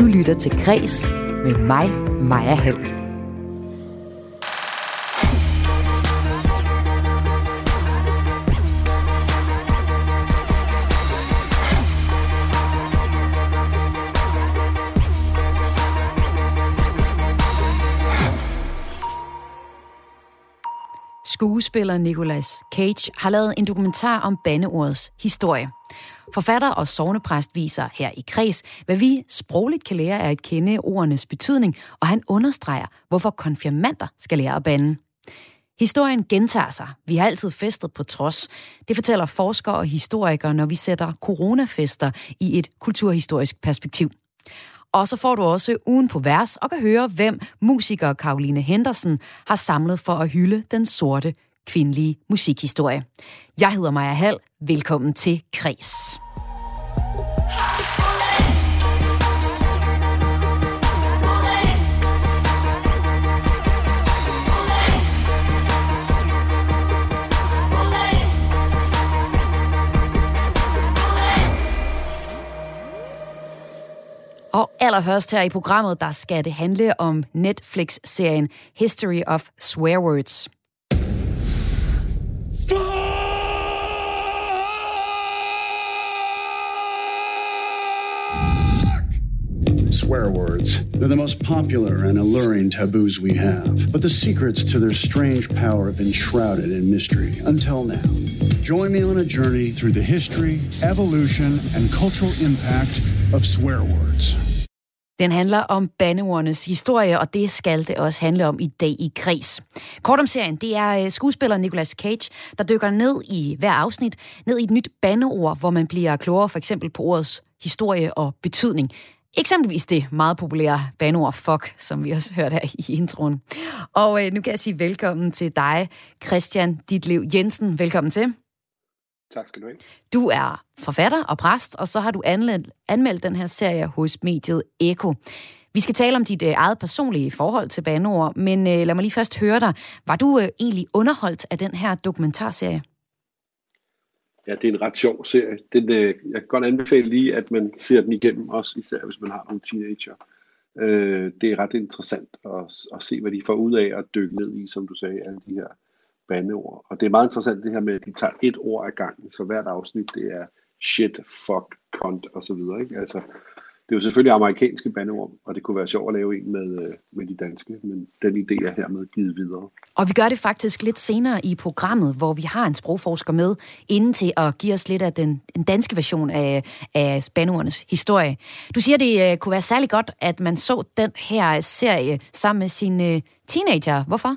Du lytter til Græs med mig, Maja Hall. Skuespiller Nicolas Cage har lavet en dokumentar om bandeordets historie. Forfatter og sovnepræst viser her i kreds, hvad vi sprogligt kan lære af at kende ordenes betydning, og han understreger, hvorfor konfirmander skal lære at bande. Historien gentager sig. Vi har altid festet på trods. Det fortæller forskere og historikere, når vi sætter coronafester i et kulturhistorisk perspektiv. Og så får du også ugen på vers og kan høre, hvem musiker Karoline Henderson har samlet for at hylde den sorte kvindelige musikhistorie. Jeg hedder Maja Hall. Velkommen til Kres. Og allerførst her i programmet, der skal det handle om Netflix-serien History of Swear Words. Swear words. They're the most popular and alluring taboos we have, but the secrets to their strange power have been shrouded in mystery until now. Join me on a journey through the history, evolution, and cultural impact of swear words. Den handler om bandeordenes historie, og det skal det også handle om i dag i Kris. Kort om serien, det er øh, skuespiller Nicolas Cage, der dykker ned i hver afsnit, ned i et nyt bandeord, hvor man bliver klogere for eksempel på ordets historie og betydning. Eksempelvis det meget populære banord fuck, som vi også hørt her i introen. Og øh, nu kan jeg sige velkommen til dig, Christian Ditlev Jensen. Velkommen til. Tak skal du have. Du er forfatter og præst, og så har du anmeldt, anmeldt den her serie hos mediet Eko. Vi skal tale om dit øh, eget personlige forhold til banord, men øh, lad mig lige først høre dig. Var du øh, egentlig underholdt af den her dokumentarserie? Ja, det er en ret sjov serie. Den, jeg kan godt anbefale lige, at man ser den igennem, også især hvis man har nogle teenager. Det er ret interessant at, at se, hvad de får ud af at dykke ned i, som du sagde, alle de her bandeord. Og det er meget interessant det her med, at de tager et ord ad gangen, så hvert afsnit det er shit, fuck, cunt og så videre. Ikke? Altså, det er jo selvfølgelig amerikanske bandeord, og det kunne være sjovt at lave en med, øh, med de danske, men den idé er hermed givet videre. Og vi gør det faktisk lidt senere i programmet, hvor vi har en sprogforsker med, inden til at give os lidt af den, den danske version af, af bandeordenes historie. Du siger, det øh, kunne være særlig godt, at man så den her serie sammen med sine øh, teenager. Hvorfor?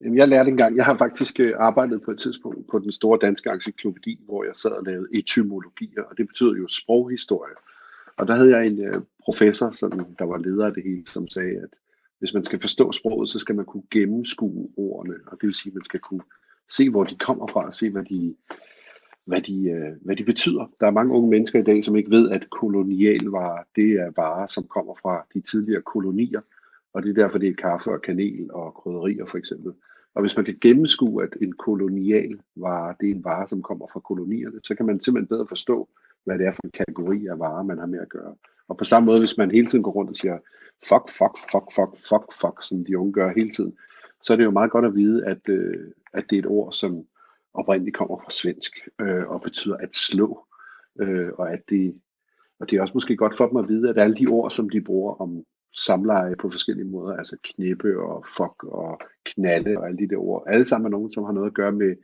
Jamen, jeg lærte engang, jeg har faktisk øh, arbejdet på et tidspunkt på den store danske encyklopædi, hvor jeg sad og lavede etymologier, og det betyder jo sproghistorie. Og der havde jeg en øh, professor, som, der var leder af det hele, som sagde, at hvis man skal forstå sproget, så skal man kunne gennemskue ordene. Og det vil sige, at man skal kunne se, hvor de kommer fra, og se, hvad de, hvad de, øh, hvad de betyder. Der er mange unge mennesker i dag, som ikke ved, at kolonialvarer, det er varer, som kommer fra de tidligere kolonier. Og det er derfor, det er kaffe og kanel og krydderier for eksempel. Og hvis man kan gennemskue, at en kolonial vare, det er en vare, som kommer fra kolonierne, så kan man simpelthen bedre forstå, hvad det er for en kategori af varer, man har med at gøre. Og på samme måde, hvis man hele tiden går rundt og siger, fuck, fuck, fuck, fuck, fuck, fuck, som de unge gør hele tiden, så er det jo meget godt at vide, at, øh, at det er et ord, som oprindeligt kommer fra svensk, øh, og betyder at slå, øh, og at det, og det er også måske godt for dem at vide, at alle de ord, som de bruger om samleje på forskellige måder, altså knippe og fuck og knalde og alle de der ord, alle sammen er nogen, som har noget at gøre med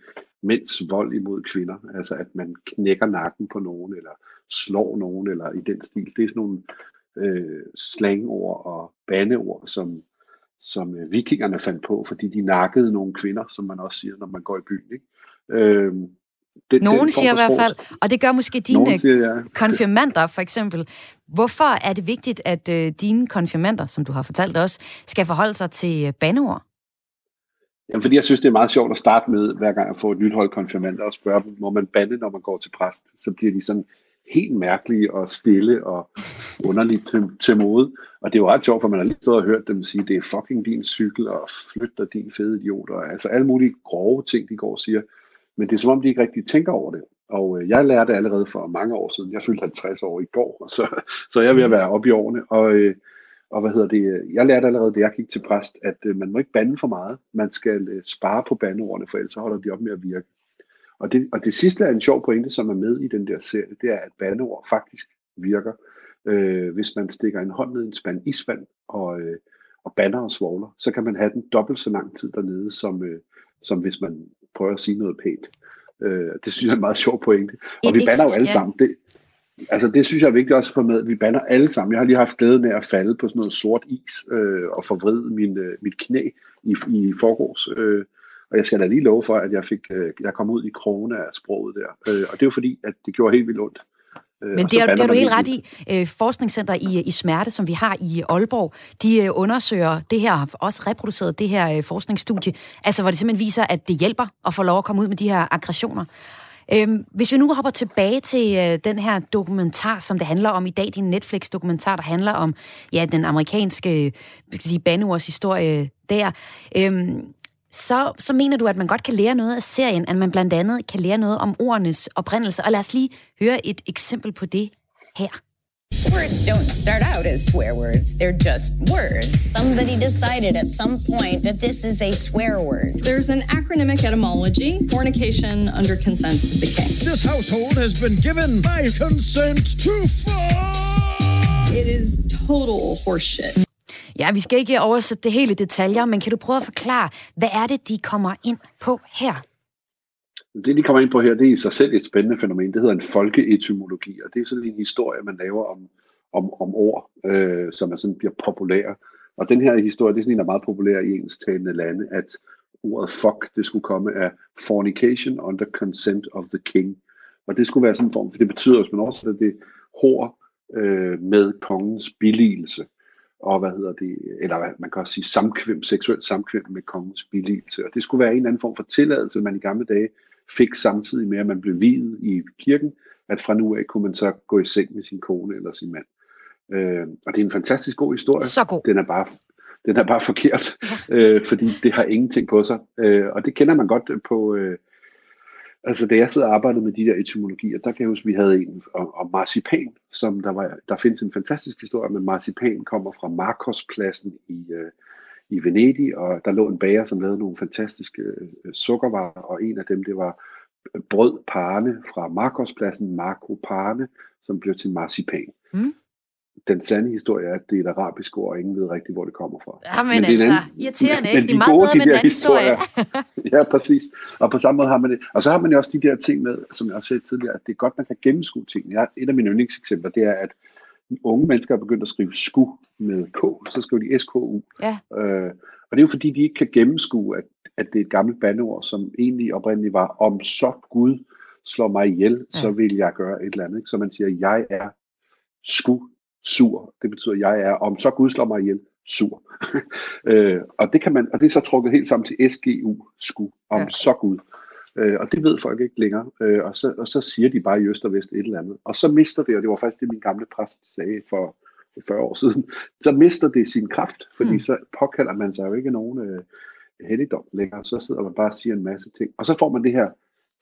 mænds vold imod kvinder, altså at man knækker nakken på nogen, eller slår nogen, eller i den stil. Det er sådan nogle øh, slangord og bandeord, som, som øh, vikingerne fandt på, fordi de nakkede nogle kvinder, som man også siger, når man går i byen. Ikke? Øh, det, Nogen siger i hvert fald, og det gør måske dine siger, ja. konfirmander for eksempel. Hvorfor er det vigtigt, at øh, dine konfirmander, som du har fortalt os, skal forholde sig til øh, bandeord? Jamen, fordi jeg synes, det er meget sjovt at starte med, hver gang jeg får et nyt hold konfirmander, og spørge dem, må man bande, når man går til præst? Så bliver de sådan helt mærkelige og stille og underligt til, til mode. Og det er jo ret sjovt, for man har lige stået og hørt dem sige, det er fucking din cykel, og flytter din fede idiot, og altså alle mulige grove ting, de går og siger. Men det er som om, de ikke rigtig tænker over det. Og øh, jeg lærte allerede for mange år siden. Jeg fyldte 50 år i går, og så, så jeg er ved at være oppe i årene. Og, øh, og hvad hedder det? Øh, jeg lærte allerede, da jeg gik til præst, at øh, man må ikke bande for meget. Man skal øh, spare på bandeordene, for ellers holder de op med at virke. Og det, og det sidste er en sjov pointe, som er med i den der serie, det er, at bandeord faktisk virker, øh, hvis man stikker en hånd ned i en spand isvand og, øh, og bander og svogler, så kan man have den dobbelt så lang tid dernede, som, øh, som hvis man prøver at sige noget pænt. Øh, det synes jeg er en meget sjov pointe. Og vi bander jo alle sammen. Det, altså det synes jeg er vigtigt også at få med, at vi bander alle sammen. Jeg har lige haft glæden af at falde på sådan noget sort is øh, og forvride min, øh, mit knæ i, i forgårs. Øh, og jeg skal da lige love for, at jeg, fik, øh, jeg kom ud i krone af sproget der. Øh, og det er jo fordi, at det gjorde helt vildt ondt. Øh, Men det er, det er du helt ret i. Øh, forskningscenter i, i smerte, som vi har i Aalborg, de øh, undersøger det her, har også reproduceret det her forskningsstudie, altså hvor det simpelthen viser, at det hjælper at få lov at komme ud med de her aggressioner. Øhm, hvis vi nu hopper tilbage til øh, den her dokumentar, som det handler om i dag, din Netflix-dokumentar, der handler om ja, den amerikanske skal sige, historie der. Øhm, så, så mener du, at man godt kan lære noget af serien, at man blandt andet kan lære noget om ordenes oprindelse. Og lad os lige høre et eksempel på det her. Words don't start out as swear words, they're just words. Somebody decided at some point that this is a swear word. There's an acronymic etymology fornication under consent of the king. This household has been given my consent to fuck. It is total horseshit. Ja, vi skal ikke oversætte det hele detaljer, men kan du prøve at forklare, hvad er det, de kommer ind på her? Det, de kommer ind på her, det er i sig selv et spændende fænomen. Det hedder en folkeetymologi, og det er sådan en historie, man laver om, om, om ord, øh, som er sådan, bliver populære. Og den her historie, det er sådan en, der er meget populær i engelsktalende lande, at ordet fuck, det skulle komme af fornication under consent of the king. Og det skulle være sådan en form, for det betyder, hvis man oversætter det, hår øh, med kongens billigelse og hvad hedder det, eller man kan også sige samkvem, seksuelt samkvem med kongens billigelse. Og det skulle være en eller anden form for tilladelse, man i gamle dage fik samtidig med, at man blev videt i kirken, at fra nu af kunne man så gå i seng med sin kone eller sin mand. Øh, og det er en fantastisk god historie. Så god. Den er bare, den er bare forkert, ja. øh, fordi det har ingenting på sig. Øh, og det kender man godt på, øh, Altså, da jeg sidder og arbejdede med de der etymologier, der kan jeg huske, at vi havde en om, om marcipan, som der, var, der findes en fantastisk historie om, at marcipan kommer fra Markospladsen i, øh, i Venedig, og der lå en bager, som lavede nogle fantastiske øh, sukkervarer, og en af dem, det var øh, brød parne fra Markospladsen, Marco Parne, som blev til marcipan. Mm den sande historie er, at det er et arabisk ord, og ingen ved rigtigt, hvor det kommer fra. Ja, men, men altså, anden, irriterende, ikke? Det er meget bedre med den historie. ja, præcis. Og på samme måde har man det. Og så har man jo også de der ting med, som jeg har set tidligere, at det er godt, man kan gennemskue ting. Jeg, et af mine yndlingseksempler, det er, at unge mennesker er begyndt at skrive sku med K, så skriver de SKU. Ja. Øh, og det er jo fordi, de ikke kan gennemskue, at, at det er et gammelt bandeord, som egentlig oprindeligt var, om så Gud slår mig ihjel, ja. så vil jeg gøre et eller andet. Ikke? Så man siger, jeg er sku sur. Det betyder, at jeg er, om så Gud slår mig ihjel, sur. øh, og, det kan man, og det er så trukket helt sammen til SGU, sku, om ja. så Gud. Øh, og det ved folk ikke længere. Øh, og, så, og så siger de bare i øst og vest et eller andet. Og så mister det, og det var faktisk det, min gamle præst sagde for 40 år siden, så mister det sin kraft, fordi mm. så påkalder man sig jo ikke nogen øh, helligdom længere. Så sidder man bare og siger en masse ting. Og så får man det her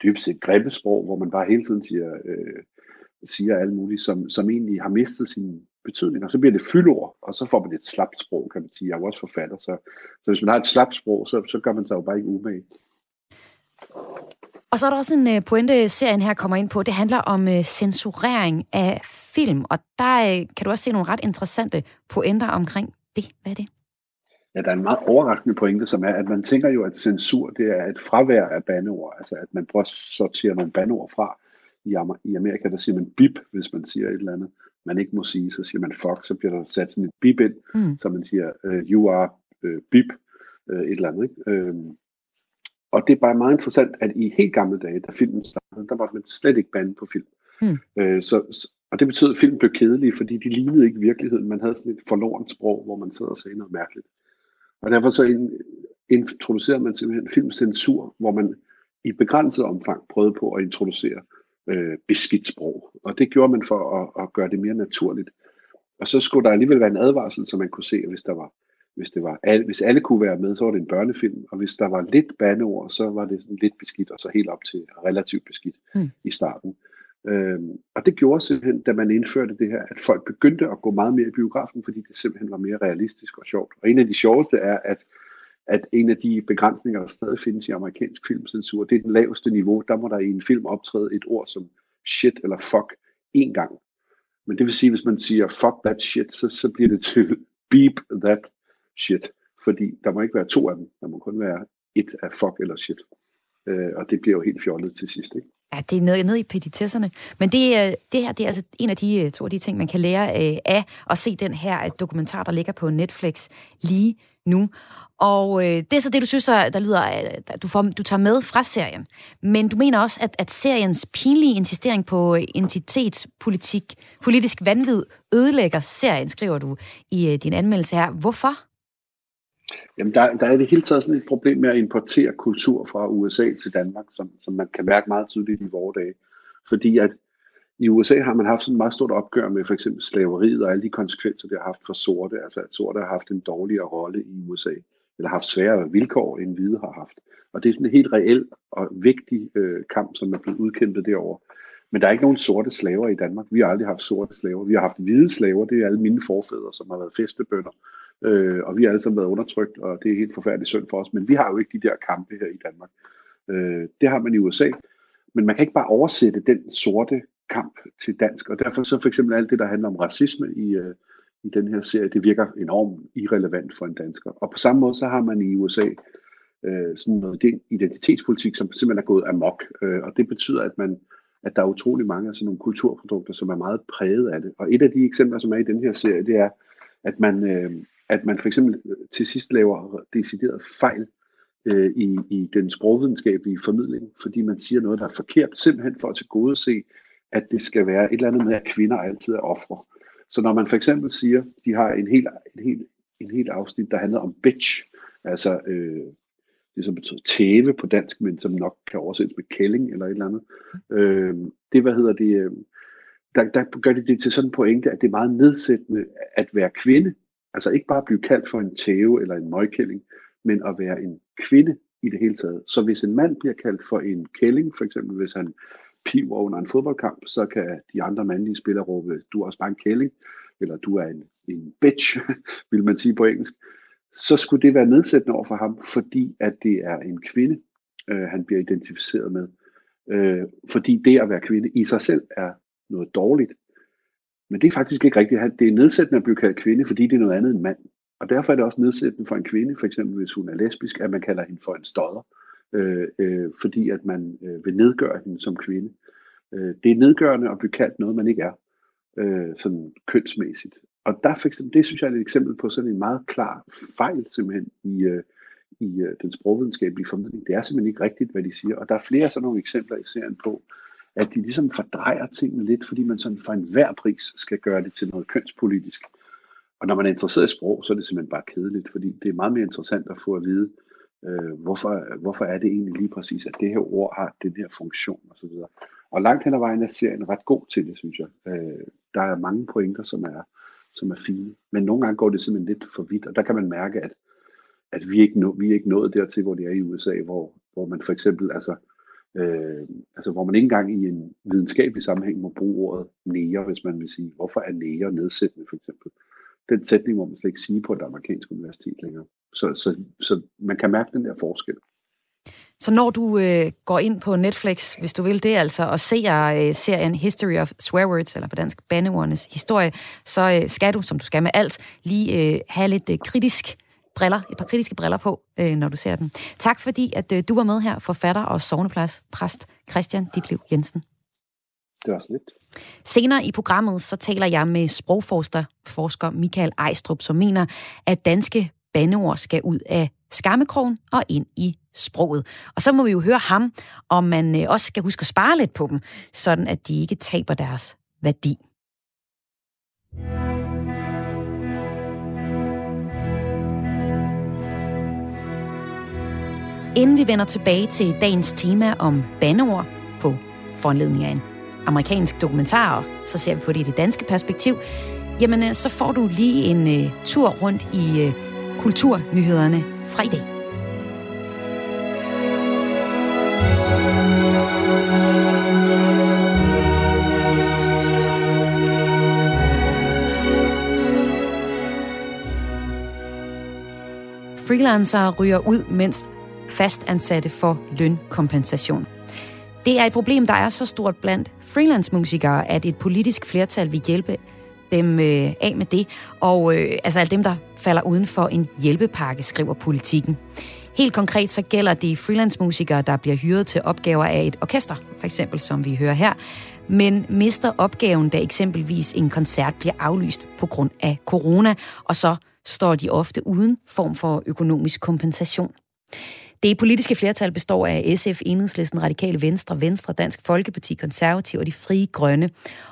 dybest set grimmesprog, hvor man bare hele tiden siger, øh, siger alt muligt, som, som egentlig har mistet sin betydning, og så bliver det fyldord, og så får man et slapt sprog, kan man sige. Jeg er jo også forfatter, så, så hvis man har et slapt sprog, så, så gør man sig jo bare ikke umage. Og så er der også en øh, pointe, serien her kommer ind på. Det handler om øh, censurering af film, og der øh, kan du også se nogle ret interessante pointer omkring det. Hvad er det? Ja, der er en meget overraskende pointe, som er, at man tænker jo, at censur det er et fravær af bandeord. Altså, at man prøver at sortere nogle bandeord fra. I Amerika, der siger man bip, hvis man siger et eller andet man ikke må sige, så siger man fuck, så bliver der sat sådan et bip ind, mm. så man siger, uh, you are uh, bip, uh, et eller andet. Ikke? Uh, og det er bare meget interessant, at i helt gamle dage, da filmen startede, der var man slet ikke bandet på film. Mm. Uh, så, og det betød, at film blev kedelige, fordi de lignede ikke virkeligheden. Man havde sådan et forlorent sprog, hvor man sad og sagde noget mærkeligt. Og derfor så introducerede man simpelthen filmcensur, hvor man i begrænset omfang prøvede på at introducere øh, beskidt sprog. Og det gjorde man for at, at gøre det mere naturligt. Og så skulle der alligevel være en advarsel, så man kunne se, at hvis der var hvis, det var alle, hvis alle kunne være med, så var det en børnefilm, og hvis der var lidt bandeord, så var det sådan lidt beskidt, og så helt op til relativt beskidt mm. i starten. Øhm, og det gjorde simpelthen, da man indførte det her, at folk begyndte at gå meget mere i biografen, fordi det simpelthen var mere realistisk og sjovt. Og en af de sjoveste er, at, at en af de begrænsninger, der stadig findes i amerikansk filmcensur, det er den laveste niveau. Der må der i en film optræde et ord som shit eller fuck én gang. Men det vil sige, hvis man siger fuck that shit, så, så bliver det til beep that shit. Fordi der må ikke være to af dem. Der må kun være et af fuck eller shit. Øh, og det bliver jo helt fjollet til sidst, ikke? Ja, det er nede, nede i petitesserne. Men det, øh, det her det er altså en af de øh, to af de ting, man kan lære øh, af at se den her øh, dokumentar, der ligger på Netflix lige nu. Og øh, det er så det, du synes, der lyder, øh, at du, får, du tager med fra serien. Men du mener også, at, at seriens pinlige insistering på øh, identitetspolitik, politisk vanvid, ødelægger serien, skriver du i øh, din anmeldelse her. Hvorfor? Jamen, der, der er det hele taget sådan et problem med at importere kultur fra USA til Danmark, som, som man kan mærke meget tydeligt i vores dage. Fordi at i USA har man haft sådan et meget stort opgør med for eksempel slaveriet og alle de konsekvenser, det har haft for sorte. Altså at sorte har haft en dårligere rolle i USA, eller haft sværere vilkår, end hvide har haft. Og det er sådan en helt reel og vigtig øh, kamp, som er blevet udkæmpet derovre. Men der er ikke nogen sorte slaver i Danmark. Vi har aldrig haft sorte slaver. Vi har haft hvide slaver. Det er alle mine forfædre, som har været festebønder. Øh, og vi har alle sammen været undertrykt, og det er helt forfærdeligt synd for os. Men vi har jo ikke de der kampe her i Danmark. Øh, det har man i USA. Men man kan ikke bare oversætte den sorte kamp til dansk. Og derfor så for eksempel alt det, der handler om racisme i, øh, i den her serie, det virker enormt irrelevant for en dansker. Og på samme måde så har man i USA øh, sådan noget identitetspolitik, som simpelthen er gået amok. Øh, og det betyder, at man at der er utrolig mange af sådan nogle kulturprodukter, som er meget præget af det. Og et af de eksempler, som er i den her serie, det er, at man, øh, at man for eksempel øh, til sidst laver decideret fejl øh, i, i den sprogvidenskabelige formidling, fordi man siger noget, der er forkert, simpelthen for at tilgodese, at det skal være et eller andet med, at kvinder altid er ofre. Så når man for eksempel siger, de har en helt, en helt, en helt afsnit, der handler om bitch, altså øh, det som betyder tæve på dansk, men som nok kan oversættes med kælling eller et eller andet. Øh, det, hvad hedder det, øh, der, der gør de det til sådan en pointe, at det er meget nedsættende at være kvinde. Altså ikke bare blive kaldt for en tæve eller en møgkælling, men at være en kvinde i det hele taget. Så hvis en mand bliver kaldt for en kælling, for eksempel hvis han piver under en fodboldkamp, så kan de andre mandlige spillere råbe, du er også bare en kælling, eller du er en, en bitch, vil man sige på engelsk. Så skulle det være nedsættende over for ham, fordi at det er en kvinde, øh, han bliver identificeret med. Øh, fordi det at være kvinde i sig selv er noget dårligt. Men det er faktisk ikke rigtigt. Det er nedsættende at blive kaldt kvinde, fordi det er noget andet end mand. Og derfor er det også nedsættende for en kvinde, for eksempel hvis hun er lesbisk, at man kalder hende for en stodder øh, øh, fordi at man øh, vil nedgøre hende som kvinde. Øh, det er nedgørende at blive kaldt noget, man ikke er, øh, sådan kønsmæssigt. Og der for eksempel, det synes jeg er et eksempel på sådan en meget klar fejl simpelthen i, øh, i øh, den sprogvidenskabelige formidling. Det er simpelthen ikke rigtigt, hvad de siger. Og der er flere sådan nogle eksempler i serien på, at de ligesom fordrejer tingene lidt, fordi man sådan for enhver pris skal gøre det til noget kønspolitisk. Og når man er interesseret i sprog, så er det simpelthen bare kedeligt, fordi det er meget mere interessant at få at vide, Øh, øh, hvorfor, hvorfor er det egentlig lige præcis, at det her ord har den her funktion osv. Og, og langt hen ad vejen er serien ret god til det, synes jeg. Øh, der er mange pointer, som er, som er fine. Men nogle gange går det simpelthen lidt for vidt, og der kan man mærke, at, at vi, ikke nå, vi er ikke nået dertil, hvor det er i USA, hvor, hvor man for eksempel, altså, øh, altså hvor man ikke engang i en videnskabelig sammenhæng må bruge ordet næger, hvis man vil sige, hvorfor er næger nedsættende for eksempel. Den sætning må man slet ikke sige på et amerikansk universitet længere. Så, så, så man kan mærke den der forskel. Så når du øh, går ind på Netflix, hvis du vil det altså, og ser øh, serien History of Swear Words, eller på dansk bandeordenes historie, så øh, skal du, som du skal med alt, lige øh, have lidt øh, kritisk briller, et par kritiske briller på, øh, når du ser den. Tak fordi, at øh, du var med her, forfatter og sovnepræst Christian Ditlev Jensen. Det var så lidt. Senere i programmet, så taler jeg med sprogforsker forsker Michael Ejstrup, som mener, at danske bandeord skal ud af skammekrogen og ind i sproget. Og så må vi jo høre ham, om man øh, også skal huske at spare lidt på dem, sådan at de ikke taber deres værdi. Inden vi vender tilbage til dagens tema om bandeord på foranledning af en amerikansk dokumentar, så ser vi på det i det danske perspektiv, jamen øh, så får du lige en uh, tur rundt i uh, kulturnyhederne fra i dag. Freelancere ryger ud, mens fastansatte får lønkompensation. Det er et problem, der er så stort blandt freelance-musikere, at et politisk flertal vil hjælpe dem øh, af med det. Og øh, altså alle dem, der falder uden for en hjælpepakke, skriver politikken. Helt konkret så gælder det freelance-musikere, der bliver hyret til opgaver af et orkester, for eksempel som vi hører her, men mister opgaven, da eksempelvis en koncert bliver aflyst på grund af corona, og så står de ofte uden form for økonomisk kompensation. Det politiske flertal består af SF, Enhedslisten, Radikale Venstre, Venstre, Dansk Folkeparti, Konservativ og de Frie Grønne.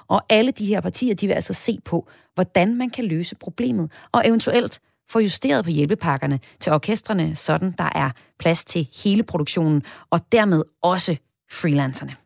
Og alle de her partier, de vil altså se på, hvordan man kan løse problemet, og eventuelt få justeret på hjælpepakkerne til orkestrene, sådan der er plads til hele produktionen, og dermed også freelancerne.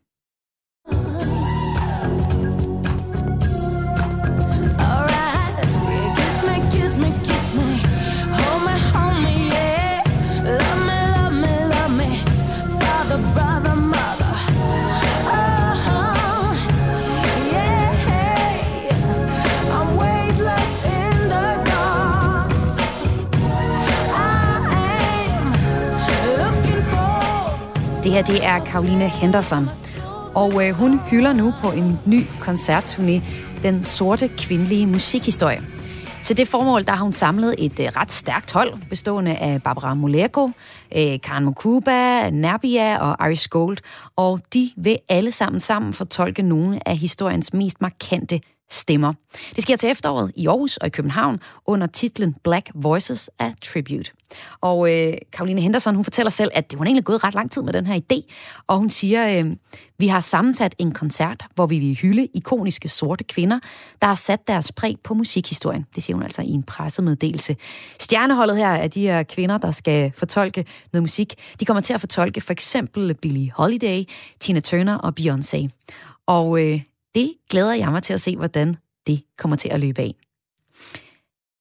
Her det er Karoline Henderson, og øh, hun hylder nu på en ny koncertturné den sorte kvindelige musikhistorie. Til det formål der har hun samlet et øh, ret stærkt hold, bestående af Barbara Moleko, øh, Karen Mokuba, Nabia og Iris Gold, og de vil alle sammen sammen fortolke nogle af historiens mest markante stemmer. Det sker til efteråret i Aarhus og i København under titlen Black Voices a Tribute. Og øh, Karoline Henderson, hun fortæller selv, at hun egentlig gået ret lang tid med den her idé, og hun siger, øh, vi har sammensat en koncert, hvor vi vil hylde ikoniske sorte kvinder, der har sat deres præg på musikhistorien. Det siger hun altså i en pressemeddelelse. Stjerneholdet her er de her kvinder, der skal fortolke noget musik. De kommer til at fortolke for eksempel Billie Holiday, Tina Turner og Beyoncé. Og øh, det glæder jeg mig til at se, hvordan det kommer til at løbe af.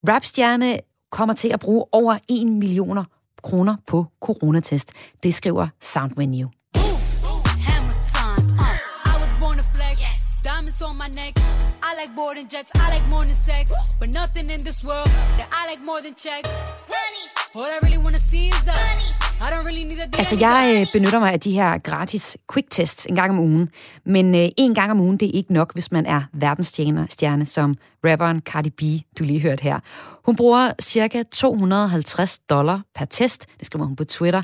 Rapstjerne kommer til at bruge over 1 millioner kroner på coronatest. Det skriver Soundvenue. on my neck. I like boarding jets, I like more than sex. But nothing in this world that I like more than checks. Money. All I really wanna see is the money. Altså, jeg øh, benytter mig af de her gratis quick tests en gang om ugen. Men øh, en gang om ugen, det er ikke nok, hvis man er verdensstjerne stjerne, som rapperen Cardi B, du lige hørt her. Hun bruger cirka 250 dollar per test, det skriver hun på Twitter,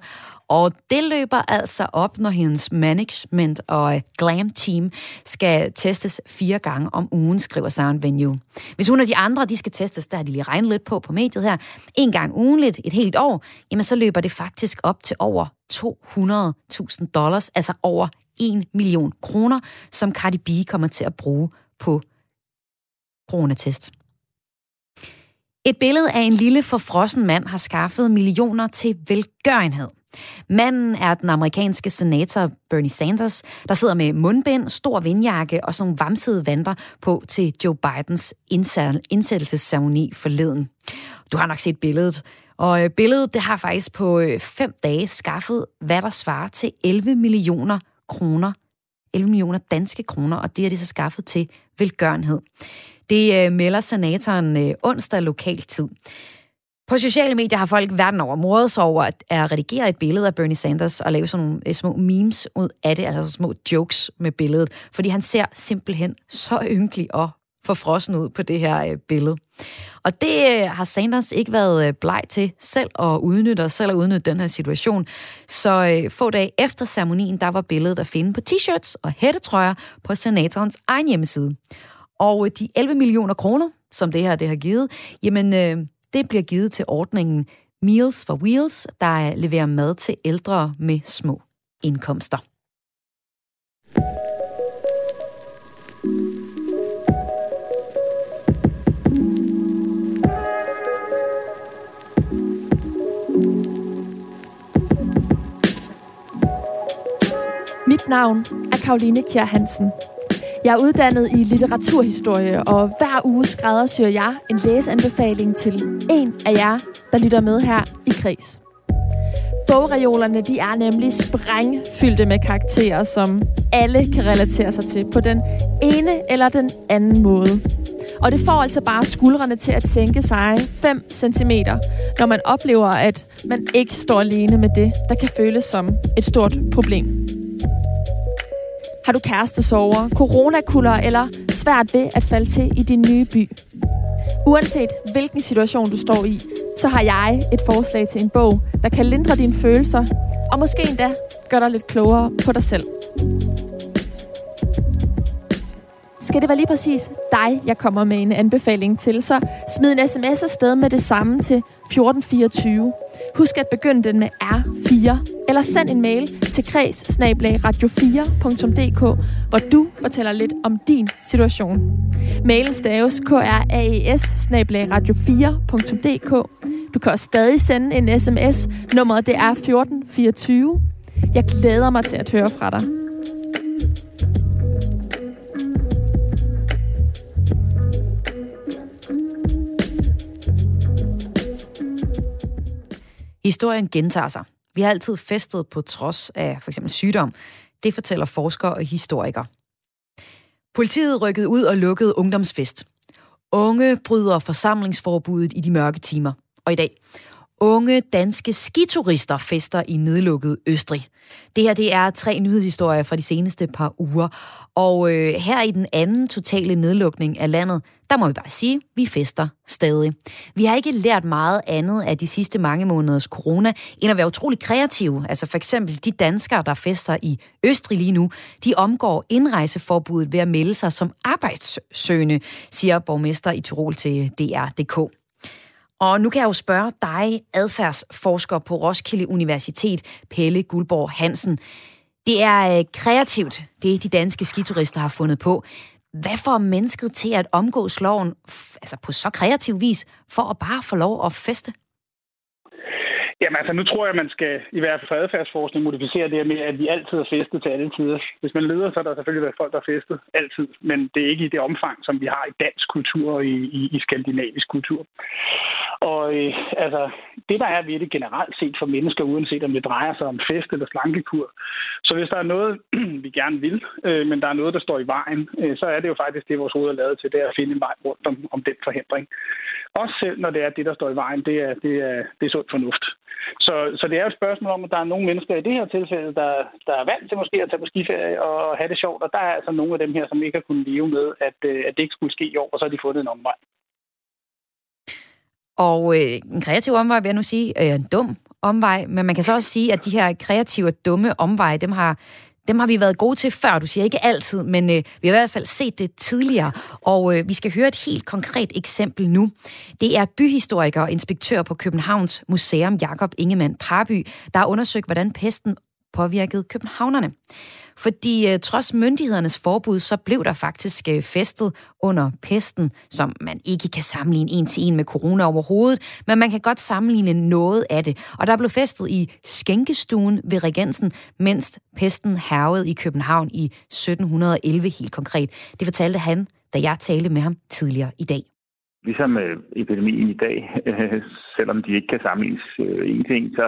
og det løber altså op, når hendes management og øh, glam team skal testes fire gange om ugen, skriver Sound Venue. Hvis hun og de andre, de skal testes, der har de lige regnet lidt på på mediet her, en gang ugenligt, et helt år, jamen så løber det faktisk op til over 200.000 dollars, altså over 1 million kroner, som Cardi B kommer til at bruge på coronatest. Et billede af en lille forfrossen mand har skaffet millioner til velgørenhed. Manden er den amerikanske senator Bernie Sanders, der sidder med mundbind, stor vindjakke og sådan vamsede vanter på til Joe Bidens indsættelsesceremoni forleden. Du har nok set billedet. Og øh, billedet det har faktisk på øh, fem dage skaffet, hvad der svarer til 11 millioner kroner. 11 millioner danske kroner, og det er det så skaffet til velgørenhed. Det øh, melder senatoren øh, onsdag lokal tid. På sociale medier har folk verden over mordet sig over at, redigere et billede af Bernie Sanders og lave sådan nogle øh, små memes ud af det, altså små jokes med billedet, fordi han ser simpelthen så ynkelig og forfrossen ud på det her øh, billede. Og det øh, har Sanders ikke været øh, bleg til selv at udnytte, og selv at udnytte den her situation. Så få dage efter ceremonien, der var billedet at finde på t-shirts og hættetrøjer på senatorens egen hjemmeside. Og øh, de 11 millioner kroner, som det her det har givet, jamen øh, det bliver givet til ordningen Meals for Wheels, der leverer mad til ældre med små indkomster. Mit navn er Karoline Kjær Hansen. Jeg er uddannet i litteraturhistorie, og hver uge skræddersyr jeg en læseanbefaling til en af jer, der lytter med her i Kris. Bogreolerne de er nemlig sprængfyldte med karakterer, som alle kan relatere sig til på den ene eller den anden måde. Og det får altså bare skuldrene til at tænke sig 5 cm, når man oplever, at man ikke står alene med det, der kan føles som et stort problem. Har du kærestesover, coronakuller eller svært ved at falde til i din nye by? Uanset hvilken situation du står i, så har jeg et forslag til en bog, der kan lindre dine følelser, og måske endda gøre dig lidt klogere på dig selv. Skal det være lige præcis dig, jeg kommer med en anbefaling til, så smid en sms afsted med det samme til 1424. Husk at begynde den med R4, eller send en mail til kreds radio4.dk, hvor du fortæller lidt om din situation. Mailen staves kraes radio4.dk. Du kan også stadig sende en sms. Nummeret det er 1424. Jeg glæder mig til at høre fra dig. Historien gentager sig. Vi har altid festet på trods af for eksempel sygdom. Det fortæller forskere og historikere. Politiet rykkede ud og lukkede ungdomsfest. Unge bryder forsamlingsforbuddet i de mørke timer. Og i dag, unge danske skiturister fester i nedlukket Østrig. Det her det er tre nyhedshistorier fra de seneste par uger. Og øh, her i den anden totale nedlukning af landet, der må vi bare sige, vi fester stadig. Vi har ikke lært meget andet af de sidste mange måneders corona, end at være utrolig kreative. Altså for eksempel de danskere, der fester i Østrig lige nu, de omgår indrejseforbuddet ved at melde sig som arbejdssøgende, siger borgmester i Tirol til DR.dk. Og nu kan jeg jo spørge dig, adfærdsforsker på Roskilde Universitet, Pelle Guldborg Hansen. Det er øh, kreativt, det de danske skiturister har fundet på. Hvad får mennesket til at omgås loven altså på så kreativ vis, for at bare få lov at feste? Jamen altså, nu tror jeg, at man skal i hvert fald for adfærdsforskning modificere det med, at vi altid har festet til alle tider. Hvis man leder, så er der selvfølgelig været folk, der har festet altid, men det er ikke i det omfang, som vi har i dansk kultur og i, i, i skandinavisk kultur. Og øh, altså, det der er ved det generelt set for mennesker, uanset om det drejer sig om fest eller slankekur, så hvis der er noget, vi gerne vil, øh, men der er noget, der står i vejen, øh, så er det jo faktisk det, vores hoved er lavet til, det er at finde en vej rundt om, om den forhindring. Også selv når det er det, der står i vejen, det er, det er, det er sund fornuft. Så, så det er jo et spørgsmål om, at der er nogle mennesker i det her tilfælde, der, der er vant til måske at tage på skiferie og have det sjovt, og der er altså nogle af dem her, som ikke har kunnet leve med, at, øh, at det ikke skulle ske i år, og så har de fundet en omvej. Og øh, en kreativ omvej, vil jeg nu sige, øh, en dum omvej, men man kan så også sige, at de her kreative og dumme omveje, dem har dem har vi været gode til før. Du siger ikke altid, men øh, vi har i hvert fald set det tidligere. Og øh, vi skal høre et helt konkret eksempel nu. Det er byhistoriker og inspektør på Københavns Museum, Jakob Ingemann Parby, der har undersøgt, hvordan pesten påvirket københavnerne. Fordi øh, trods myndighedernes forbud, så blev der faktisk øh, festet under pesten, som man ikke kan sammenligne en til en med corona overhovedet, men man kan godt sammenligne noget af det. Og der blev festet i skænkestuen ved Regensen, mens pesten hervede i København i 1711 helt konkret. Det fortalte han, da jeg talte med ham tidligere i dag. Ligesom øh, epidemien i dag, øh, selvom de ikke kan sammenlignes øh, en ting, så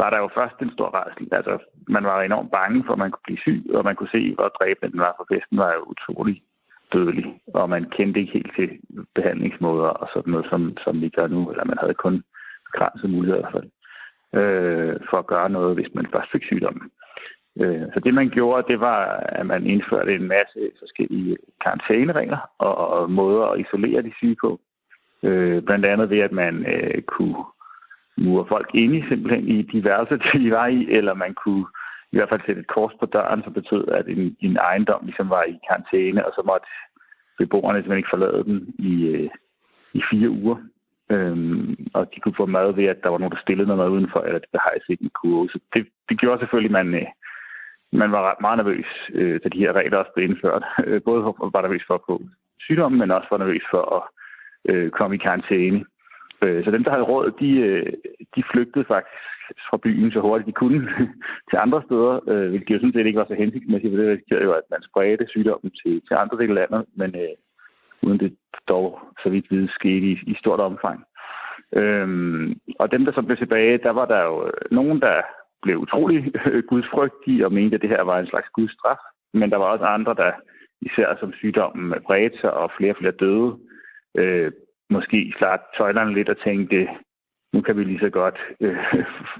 var der jo først en stor rædsel. Altså, man var enormt bange for, at man kunne blive syg, og man kunne se, hvor dræbende den var, for festen var jo utrolig dødelig, og man kendte ikke helt til behandlingsmåder og sådan noget, som, som vi gør nu, eller man havde kun begrænsede muligheder for, øh, for at gøre noget, hvis man først fik sygdommen. Øh, så det, man gjorde, det var, at man indførte en masse forskellige karantæneregler og, og måder at isolere de syge på. Øh, blandt andet ved, at man øh, kunne mure folk inde simpelthen i diverse værelser, de var i, eller man kunne i hvert fald sætte et kors på døren, som betød, at en, en ejendom ligesom var i karantæne, og så måtte beboerne simpelthen ikke forlade den i, øh, i fire uger. Øhm, og de kunne få mad ved, at der var nogen, der stillede noget mad udenfor, eller det behejse ikke en kurve. Så det, det gjorde selvfølgelig, at man, øh, man var ret meget nervøs, øh, da de her regler også blev indført. Både var nervøs for at få sygdommen, men også var nervøs for at øh, komme i karantæne. Øh, så dem, der havde råd, de, øh, de flygtede faktisk fra byen så hurtigt de kunne til andre steder, øh, hvilket jo sådan set ikke var så hensigtsmæssigt, for det risikerede jo, at man spredte sygdommen til, til andre dele af landet, men øh, uden det dog så vidt vidt skete i, i stort omfang. Øhm, og dem, der så blev tilbage, der var der jo nogen, der blev utrolig gudsfrygtige og mente, at det her var en slags gudstraf. Men der var også andre, der især som sygdommen bredte sig og flere og flere døde, øh, måske slart tøjlerne lidt og tænkte, nu kan vi lige så godt øh,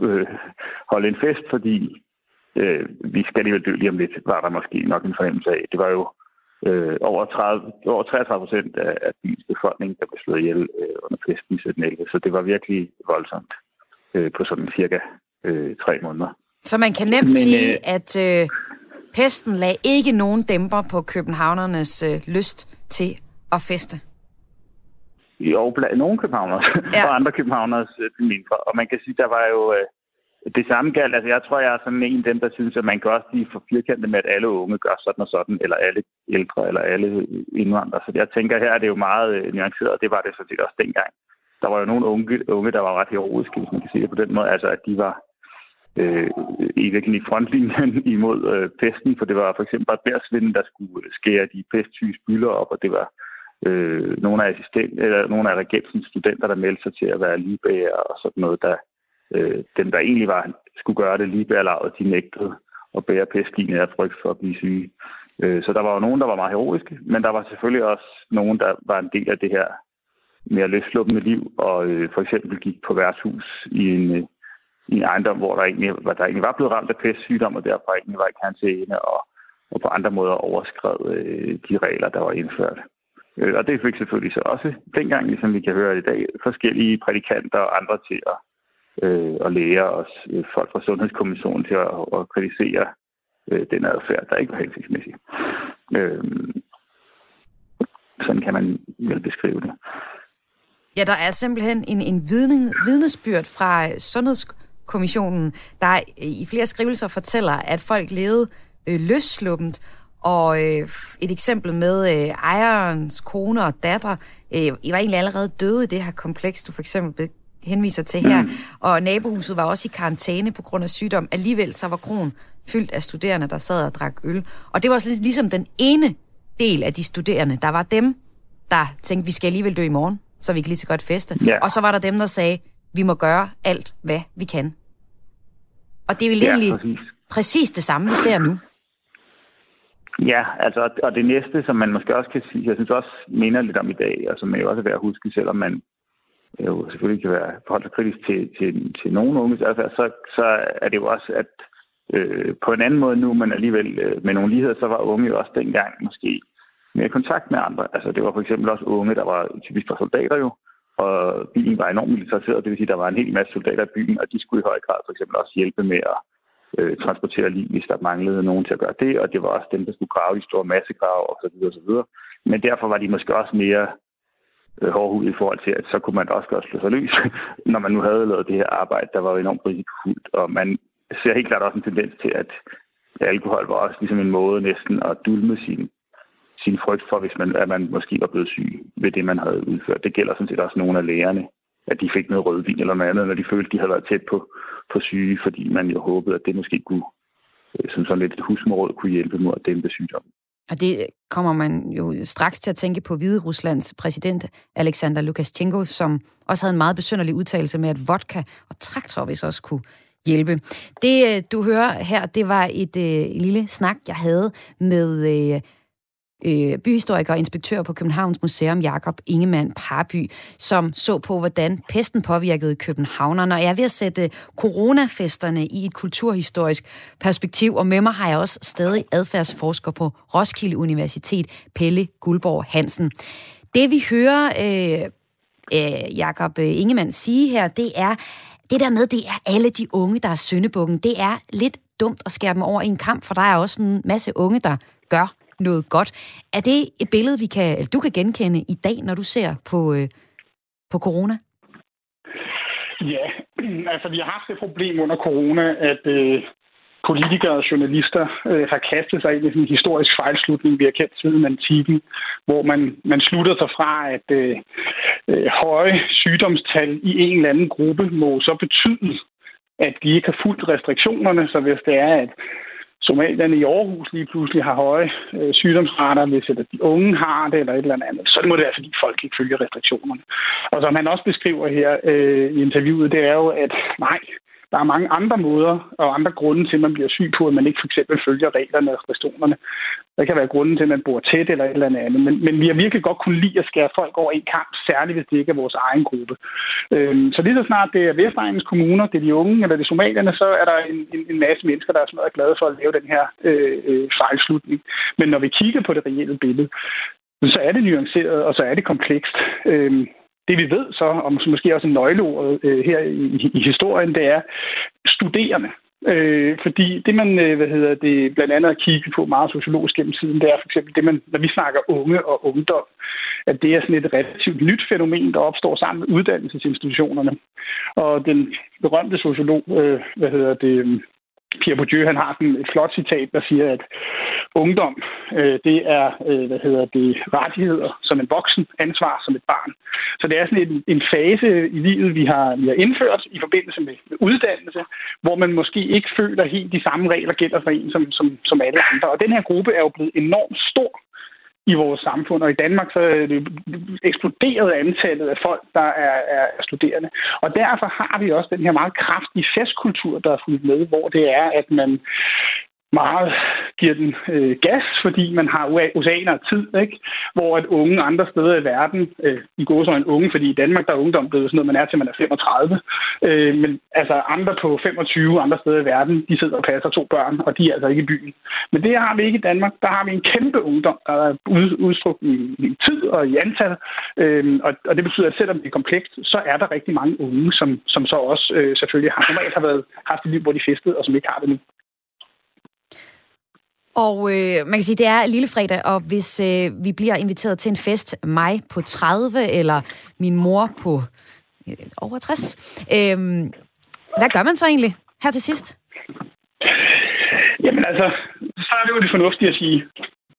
øh, holde en fest, fordi øh, vi skal alligevel dø lige om lidt, var der måske nok en fornemmelse af. Det var jo øh, over, 30, over 33 procent af, af byens befolkning, der blev slået ihjel øh, under festen i 1711. Så det var virkelig voldsomt øh, på sådan cirka øh, tre måneder. Så man kan nemt Men, sige, øh, at øh, pesten lagde ikke nogen dæmper på københavnernes øh, lyst til at feste? Jo, blandt nogle københavnere ja. og andre københavners øh, mindre. Og man kan sige, der var jo øh, det samme galt. Altså, jeg tror, jeg er sådan en af dem, der synes, at man kan også blive for firkantet med, at alle unge gør sådan og sådan, eller alle ældre, eller alle indvandrere. Så jeg tænker, her er det jo meget øh, nuanceret, og det var det sådan set også dengang. Der var jo nogle unge, unge der var ret heroiske, hvis man kan sige det på den måde. Altså, at de var øh, i virkeligheden i frontlinjen imod øh, pesten, for det var for eksempel bærsvinden, der skulle skære de pestsyge spyler op, og det var øh, nogle af assistent, eller nogle af regentens studenter, der meldte sig til at være ligebærer og sådan noget, der øh, dem, der egentlig var, skulle gøre det ligebærlaget, de nægtede at bære pestlinjen af frygt for at blive syge. Øh, så der var jo nogen, der var meget heroiske, men der var selvfølgelig også nogen, der var en del af det her mere løsluppende liv, og øh, for eksempel gik på værtshus i en, øh, i en ejendom, hvor der egentlig, hvor der egentlig var blevet ramt af pestsygdom, og derfor egentlig var i karantæne, og, og på andre måder overskred øh, de regler, der var indført. Øh, og det fik selvfølgelig så også dengang, ligesom vi kan høre i dag, forskellige prædikanter og andre til at, øh, at lære os øh, folk fra Sundhedskommissionen til at, at kritisere øh, den adfærd, der ikke var hensigtsmæssig. Øh, sådan kan man vel beskrive det. Ja, der er simpelthen en, en vidning, vidnesbyrd fra øh, Sundhedskommissionen, der i flere skrivelser fortæller, at folk levede øh, løssluppent, og øh, et eksempel med øh, ejerens kone og datter, øh, I var egentlig allerede døde i det her kompleks, du for eksempel henviser til her. Mm. Og nabohuset var også i karantæne på grund af sygdom. Alligevel så var kronen fyldt af studerende, der sad og drak øl. Og det var også ligesom den ene del af de studerende. Der var dem, der tænkte, vi skal alligevel dø i morgen, så vi kan lige så godt feste. Yeah. Og så var der dem, der sagde, vi må gøre alt, hvad vi kan. Og det er vel ja, egentlig præcis. præcis det samme, vi ser nu. Ja, altså, og det næste, som man måske også kan sige, jeg synes også minder lidt om i dag, og som er jo også værd at huske, selvom man øh, jo selvfølgelig kan være forholdt kritisk til, til, til nogle unges adfærd, så, så er det jo også, at øh, på en anden måde nu, men alligevel øh, med nogle ligheder, så var unge jo også dengang måske mere i kontakt med andre. Altså det var for eksempel også unge, der var typisk for soldater jo, og byen var enormt militariseret, det vil sige, der var en hel masse soldater i byen, og de skulle i høj grad for eksempel også hjælpe med at øh, transportere lige, hvis der manglede nogen til at gøre det, og det var også dem, der skulle grave de store massegrave osv. osv. Men derfor var de måske også mere øh, hårdhudet i forhold til, at så kunne man også godt slå sig løs, når man nu havde lavet det her arbejde, der var enormt risikofuldt. Og man ser helt klart også en tendens til, at alkohol var også ligesom en måde næsten at dulme sin, sin frygt for, hvis man, at man måske var blevet syg ved det, man havde udført. Det gælder sådan set også nogle af lægerne, at de fik noget rødvin eller noget andet, når de følte, de havde været tæt på, på syge, fordi man jo håbede, at det måske kunne, øh, som sådan lidt husmorråd, kunne hjælpe mod at dæmpe sygdommen. Og det kommer man jo straks til at tænke på Hvide Ruslands præsident Alexander Lukashenko, som også havde en meget besynderlig udtalelse med, at vodka og traktor hvis også kunne hjælpe. Det, øh, du hører her, det var et øh, lille snak, jeg havde med øh, øh, byhistoriker og inspektør på Københavns Museum, Jakob Ingemann Parby, som så på, hvordan pesten påvirkede københavnerne. Og jeg er ved at sætte øh, coronafesterne i et kulturhistorisk perspektiv, og med mig har jeg også stadig adfærdsforsker på Roskilde Universitet, Pelle Guldborg Hansen. Det vi hører øh, øh, Jakob øh, Ingemann sige her, det er, det der med, det er alle de unge, der er søndebukken. Det er lidt dumt at skære dem over i en kamp, for der er også en masse unge, der gør noget godt. Er det et billede, vi kan, du kan genkende i dag, når du ser på, øh, på corona? Ja, altså vi har haft det problem under corona, at øh, politikere og journalister øh, har kastet sig ind i en historisk fejlslutning, vi har kendt siden antikken, hvor man, man slutter sig fra, at øh, øh, høje sygdomstal i en eller anden gruppe må så betyde, at de ikke har fulgt restriktionerne. Så hvis det er, at somalierne i Aarhus lige pludselig har høje øh, sygdomsrater, hvis eller de unge har det eller et eller andet, så må det være, fordi folk ikke følger restriktionerne. Og som han også beskriver her øh, i interviewet, det er jo, at nej, der er mange andre måder og andre grunde til, at man bliver syg på, at man ikke for eksempel følger reglerne og restriktionerne. Der kan være grunden til, at man bor tæt eller et eller andet. Men, men vi har virkelig godt kunne lide at skære folk over en kamp, særligt hvis det ikke er vores egen gruppe. Øhm, så lige så snart det er Vestegnens kommuner, det er de unge eller det er somalierne, så er der en, en, en masse mennesker, der er smadret glade for at lave den her øh, øh, fejlslutning. Men når vi kigger på det reelle billede, så er det nuanceret, og så er det komplekst. Øhm, det vi ved så, og måske også en nøgleord øh, her i, i historien, det er studerende. Øh, fordi det, man øh, hvad hedder det, blandt andet har kigget på meget sociologisk gennem tiden, det er for eksempel det, man, når vi snakker unge og ungdom, at det er sådan et relativt nyt fænomen, der opstår sammen med uddannelsesinstitutionerne. Og den berømte sociolog, øh, hvad hedder det, Pierre Bourdieu, han har sådan et flot citat, der siger, at ungdom, øh, det er, øh, hvad hedder det, rettigheder som en voksen, ansvar som et barn. Så det er sådan en, en fase i livet, vi har, vi har indført i forbindelse med, med uddannelse, hvor man måske ikke føler helt de samme regler gælder for en som, som, som alle andre. Og den her gruppe er jo blevet enormt stor i vores samfund. Og i Danmark så er det eksploderet antallet af folk, der er, er studerende. Og derfor har vi også den her meget kraftige festkultur, der er fulgt med, hvor det er, at man meget giver den øh, gas, fordi man har oceaner tid, ikke? hvor at unge andre steder i verden, øh, i går så en unge, fordi i Danmark der er ungdom blevet sådan noget, man er til man er 35, øh, men altså andre på 25 andre steder i verden, de sidder og passer to børn, og de er altså ikke i byen. Men det har vi ikke i Danmark. Der har vi en kæmpe ungdom, der er ud, udstrukt i, i tid og i antal, øh, og, og det betyder, at selvom det er komplekst, så er der rigtig mange unge, som, som så også øh, selvfølgelig har normalt har været, haft et liv, hvor de festede, og som ikke har det nu. Og øh, man kan sige, det er lille fredag, og hvis øh, vi bliver inviteret til en fest, mig på 30, eller min mor på øh, over 60, øh, hvad gør man så egentlig her til sidst? Jamen altså, så er det jo det fornuftige at sige,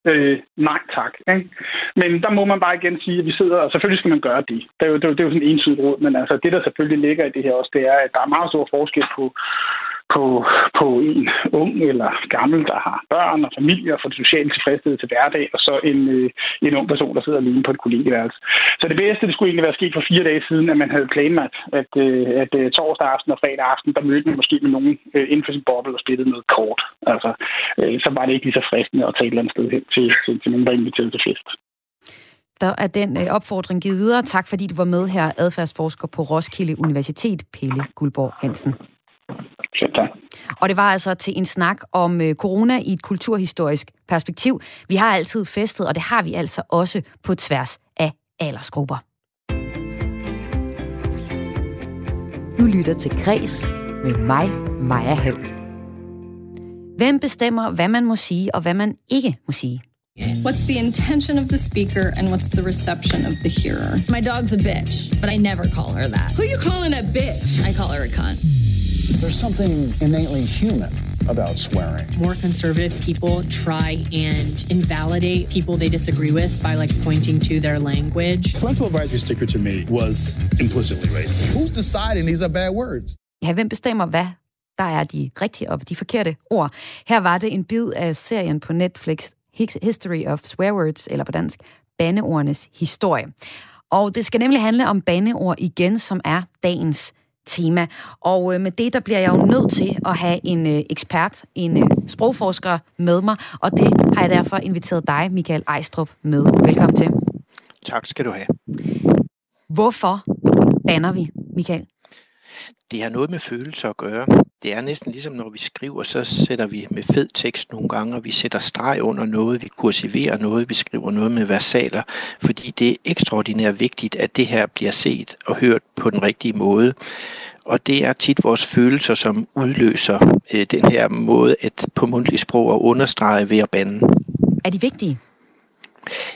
øh, nej tak. Ikke? Men der må man bare igen sige, at vi sidder, og selvfølgelig skal man gøre det. Det er jo, det er jo, det er jo sådan en entydigt råd, men altså det, der selvfølgelig ligger i det her også, det er, at der er meget stor forskel på på, på en ung eller gammel, der har børn og familie og får det sociale tilfredshed til hverdag, og så en, øh, en ung person, der sidder alene på et kollegeværelse. Så det bedste, det skulle egentlig være sket for fire dage siden, at man havde planlagt, at, øh, at, øh, torsdag aften og fredag aften, der mødte man måske med nogen øh, inden for sin boble og spillede noget kort. Altså, øh, så var det ikke lige så fristende at tage et eller andet sted hen til, til, til nogen, der inviterede til fest. Der er den øh, opfordring givet videre. Tak fordi du var med her, adfærdsforsker på Roskilde Universitet, Pelle Guldborg Hansen. Selv tak. Og det var altså til en snak om øh, corona i et kulturhistorisk perspektiv. Vi har altid festet, og det har vi altså også på tværs af aldersgrupper. Du lytter til Græs med mig, Maja Hall. Hvem bestemmer, hvad man må sige og hvad man ikke må sige? What's the intention of the speaker and what's the reception of the hearer? My dog's a bitch, but I never call her that. Who you calling a bitch? I call her a cunt. There's something innately human about swearing. More conservative people try and invalidate people they disagree with by like pointing to their language. Parental advisory sticker to me was implicitly racist. Who's deciding these are bad words? Ja, hvem bestemmer, hvad der er de rigtige og de forkerte ord? Her var det en bid af serien på Netflix History of Swear Words, eller på dansk, bandeordenes historie. Og det skal nemlig handle om bandeord igen, som er dagens tema. Og øh, med det, der bliver jeg jo nødt til at have en øh, ekspert, en øh, sprogforsker med mig, og det har jeg derfor inviteret dig, Michael Ejstrup, med. Velkommen til. Tak skal du have. Hvorfor banner vi, Michael? Det har noget med følelser at gøre. Det er næsten ligesom, når vi skriver, så sætter vi med fed tekst nogle gange, og vi sætter streg under noget, vi kursiverer noget, vi skriver noget med versaler, fordi det er ekstraordinært vigtigt, at det her bliver set og hørt på den rigtige måde. Og det er tit vores følelser, som udløser øh, den her måde at på mundtlig sprog at understrege ved at bande. Er de vigtige?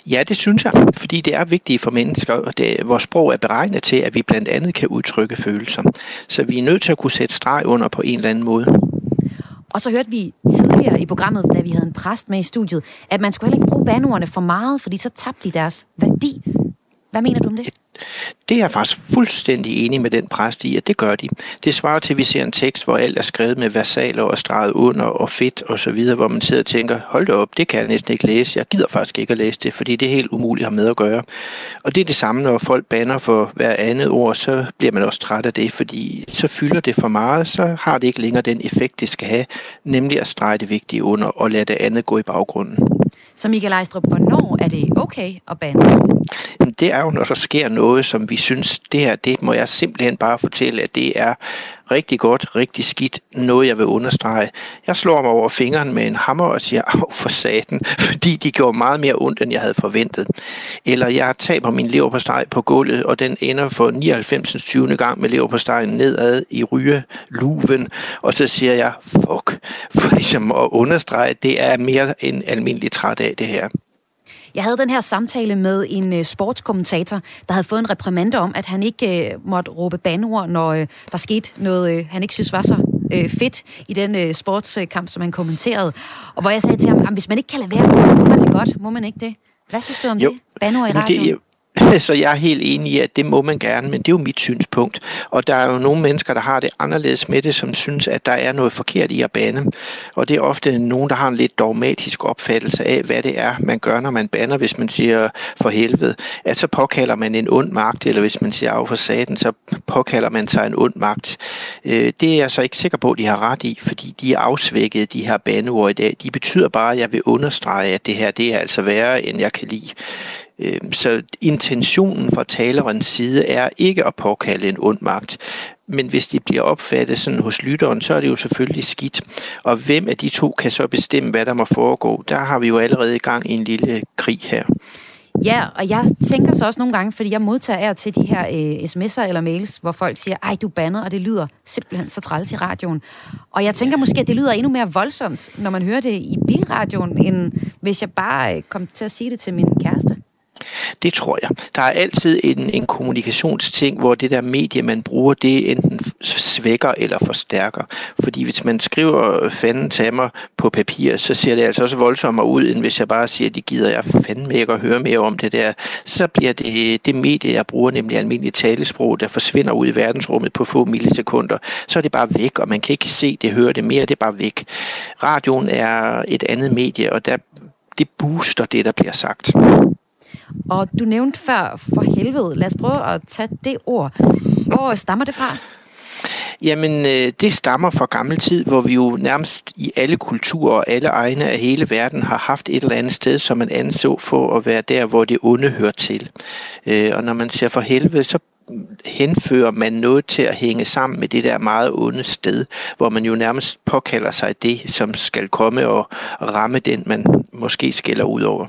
Ja, det synes jeg, fordi det er vigtigt for mennesker, og det, vores sprog er beregnet til, at vi blandt andet kan udtrykke følelser. Så vi er nødt til at kunne sætte streg under på en eller anden måde. Og så hørte vi tidligere i programmet, da vi havde en præst med i studiet, at man skulle heller ikke bruge banordene for meget, fordi så tabte de deres værdi. Hvad mener du om det? Det er jeg faktisk fuldstændig enig med den præst i, at det gør de. Det svarer til, at vi ser en tekst, hvor alt er skrevet med versaler og streget under og fedt og så videre, hvor man sidder og tænker, hold da op, det kan jeg næsten ikke læse. Jeg gider faktisk ikke at læse det, fordi det er helt umuligt at have med at gøre. Og det er det samme, når folk banner for hver andet ord, så bliver man også træt af det, fordi så fylder det for meget, så har det ikke længere den effekt, det skal have, nemlig at strege det vigtige under og lade det andet gå i baggrunden. Så Michael Ejstrup, hvornår er det okay at bande? Det er jo, når der sker noget, som vi synes, det her, det må jeg simpelthen bare fortælle, at det er rigtig godt, rigtig skidt, noget jeg vil understrege. Jeg slår mig over fingeren med en hammer og siger, af for saten, fordi de gjorde meget mere ondt, end jeg havde forventet. Eller jeg taber min lever på steg på gulvet, og den ender for 99. 20. gang med lever på stegen nedad i rygeluven, og så siger jeg, fuck, for ligesom at understrege, at det er mere end almindelig træt af det her. Jeg havde den her samtale med en uh, sportskommentator, der havde fået en reprimande om, at han ikke uh, måtte råbe banord, når uh, der skete noget, uh, han ikke synes var så uh, fedt i den uh, sportskamp, som han kommenterede. Og hvor jeg sagde til ham, at hvis man ikke kan lade være, så må man det godt. Må man ikke det? Hvad synes du om jo. det? Banord i radioen? Det, Så jeg er helt enig i, at det må man gerne, men det er jo mit synspunkt. Og der er jo nogle mennesker, der har det anderledes med det, som synes, at der er noget forkert i at bande. Og det er ofte nogen, der har en lidt dogmatisk opfattelse af, hvad det er, man gør, når man banner. hvis man siger for helvede. At så påkalder man en ond magt, eller hvis man siger af for saten, så påkalder man sig en ond magt. Øh, det er jeg så ikke sikker på, at de har ret i, fordi de er afsvækket, de her bandeord i dag. De betyder bare, at jeg vil understrege, at det her det er altså værre, end jeg kan lide. Øhm, så intentionen fra talerens side er ikke at påkalde en ond magt, men hvis de bliver opfattet sådan hos lytteren, så er det jo selvfølgelig skidt. Og hvem af de to kan så bestemme, hvad der må foregå? Der har vi jo allerede i gang i en lille krig her. Ja, og jeg tænker så også nogle gange, fordi jeg modtager af til de her øh, sms'er eller mails, hvor folk siger, ej, du bandet, og det lyder simpelthen så træls i radioen. Og jeg tænker måske, at det lyder endnu mere voldsomt, når man hører det i bilradioen, end hvis jeg bare øh, kom til at sige det til min kæreste. Det tror jeg. Der er altid en, en kommunikationsting, hvor det der medie, man bruger, det enten svækker eller forstærker. Fordi hvis man skriver fanden til mig på papir, så ser det altså også voldsommere ud, end hvis jeg bare siger, at det gider jeg fandme ikke at høre mere om det der. Så bliver det det medie, jeg bruger, nemlig almindeligt talesprog, der forsvinder ud i verdensrummet på få millisekunder. Så er det bare væk, og man kan ikke se det, høre det mere, det er bare væk. Radioen er et andet medie, og der, det booster det, der bliver sagt. Og du nævnte før for helvede. Lad os prøve at tage det ord. Hvor stammer det fra? Jamen, øh, det stammer fra gammel tid, hvor vi jo nærmest i alle kulturer og alle egne af hele verden har haft et eller andet sted, som man anså for at være der, hvor det onde hører til. Øh, og når man ser for helvede, så henfører man noget til at hænge sammen med det der meget onde sted, hvor man jo nærmest påkalder sig det, som skal komme og ramme den, man måske skælder ud over.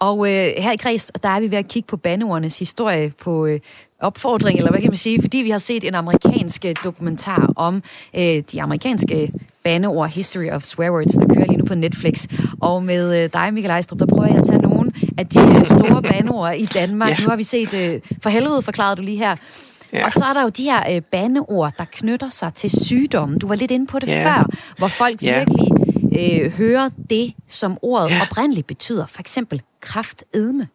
Og øh, her i Kreds, der er vi ved at kigge på bandeordenes historie på øh, opfordring, eller hvad kan man sige, fordi vi har set en amerikansk øh, dokumentar om øh, de amerikanske bandeord History of Swear Words, der kører lige nu på Netflix. Og med øh, dig, Michael Ejstrup, der prøver jeg at tage nogle af de øh, store bandeord i Danmark. Ja. Nu har vi set, øh, for helvede forklarede du lige her, Ja. Og så er der jo de her øh, bandeord, der knytter sig til sygdommen. Du var lidt inde på det ja. før, hvor folk ja. virkelig øh, høre det, som ordet ja. oprindeligt betyder. For eksempel kraftedme.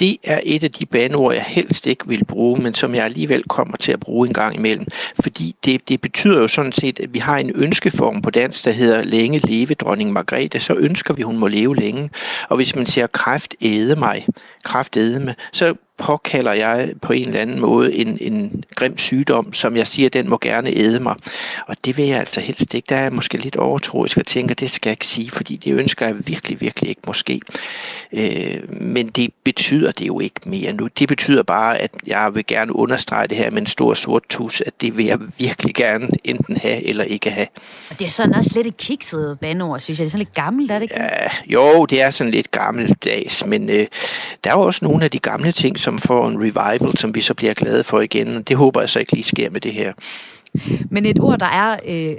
Det er et af de bandeord, jeg helst ikke vil bruge, men som jeg alligevel kommer til at bruge en gang imellem. Fordi det, det betyder jo sådan set, at vi har en ønskeform på dansk, der hedder længe leve dronning Margrethe. Så ønsker vi, hun må leve længe. Og hvis man siger kræft æde mig, kræft æde mig, så påkalder jeg på en eller anden måde en, en grim sygdom, som jeg siger, den må gerne æde mig. Og det vil jeg altså helst ikke. Der er jeg måske lidt overtroisk og tænker, det skal jeg ikke sige, fordi det ønsker jeg virkelig, virkelig ikke måske. Øh, men det betyder det jo ikke mere nu. Det betyder bare, at jeg vil gerne understrege det her med en stor sort tus, at det vil jeg virkelig gerne enten have eller ikke have. Og det er sådan også lidt et kikset bandord, synes jeg. Det er sådan lidt gammelt, er det ikke? Ja, jo, det er sådan lidt gammeldags, men øh, der er jo også nogle af de gamle ting, som får en revival, som vi så bliver glade for igen. Det håber jeg så ikke lige sker med det her. Men et ord, der er øh,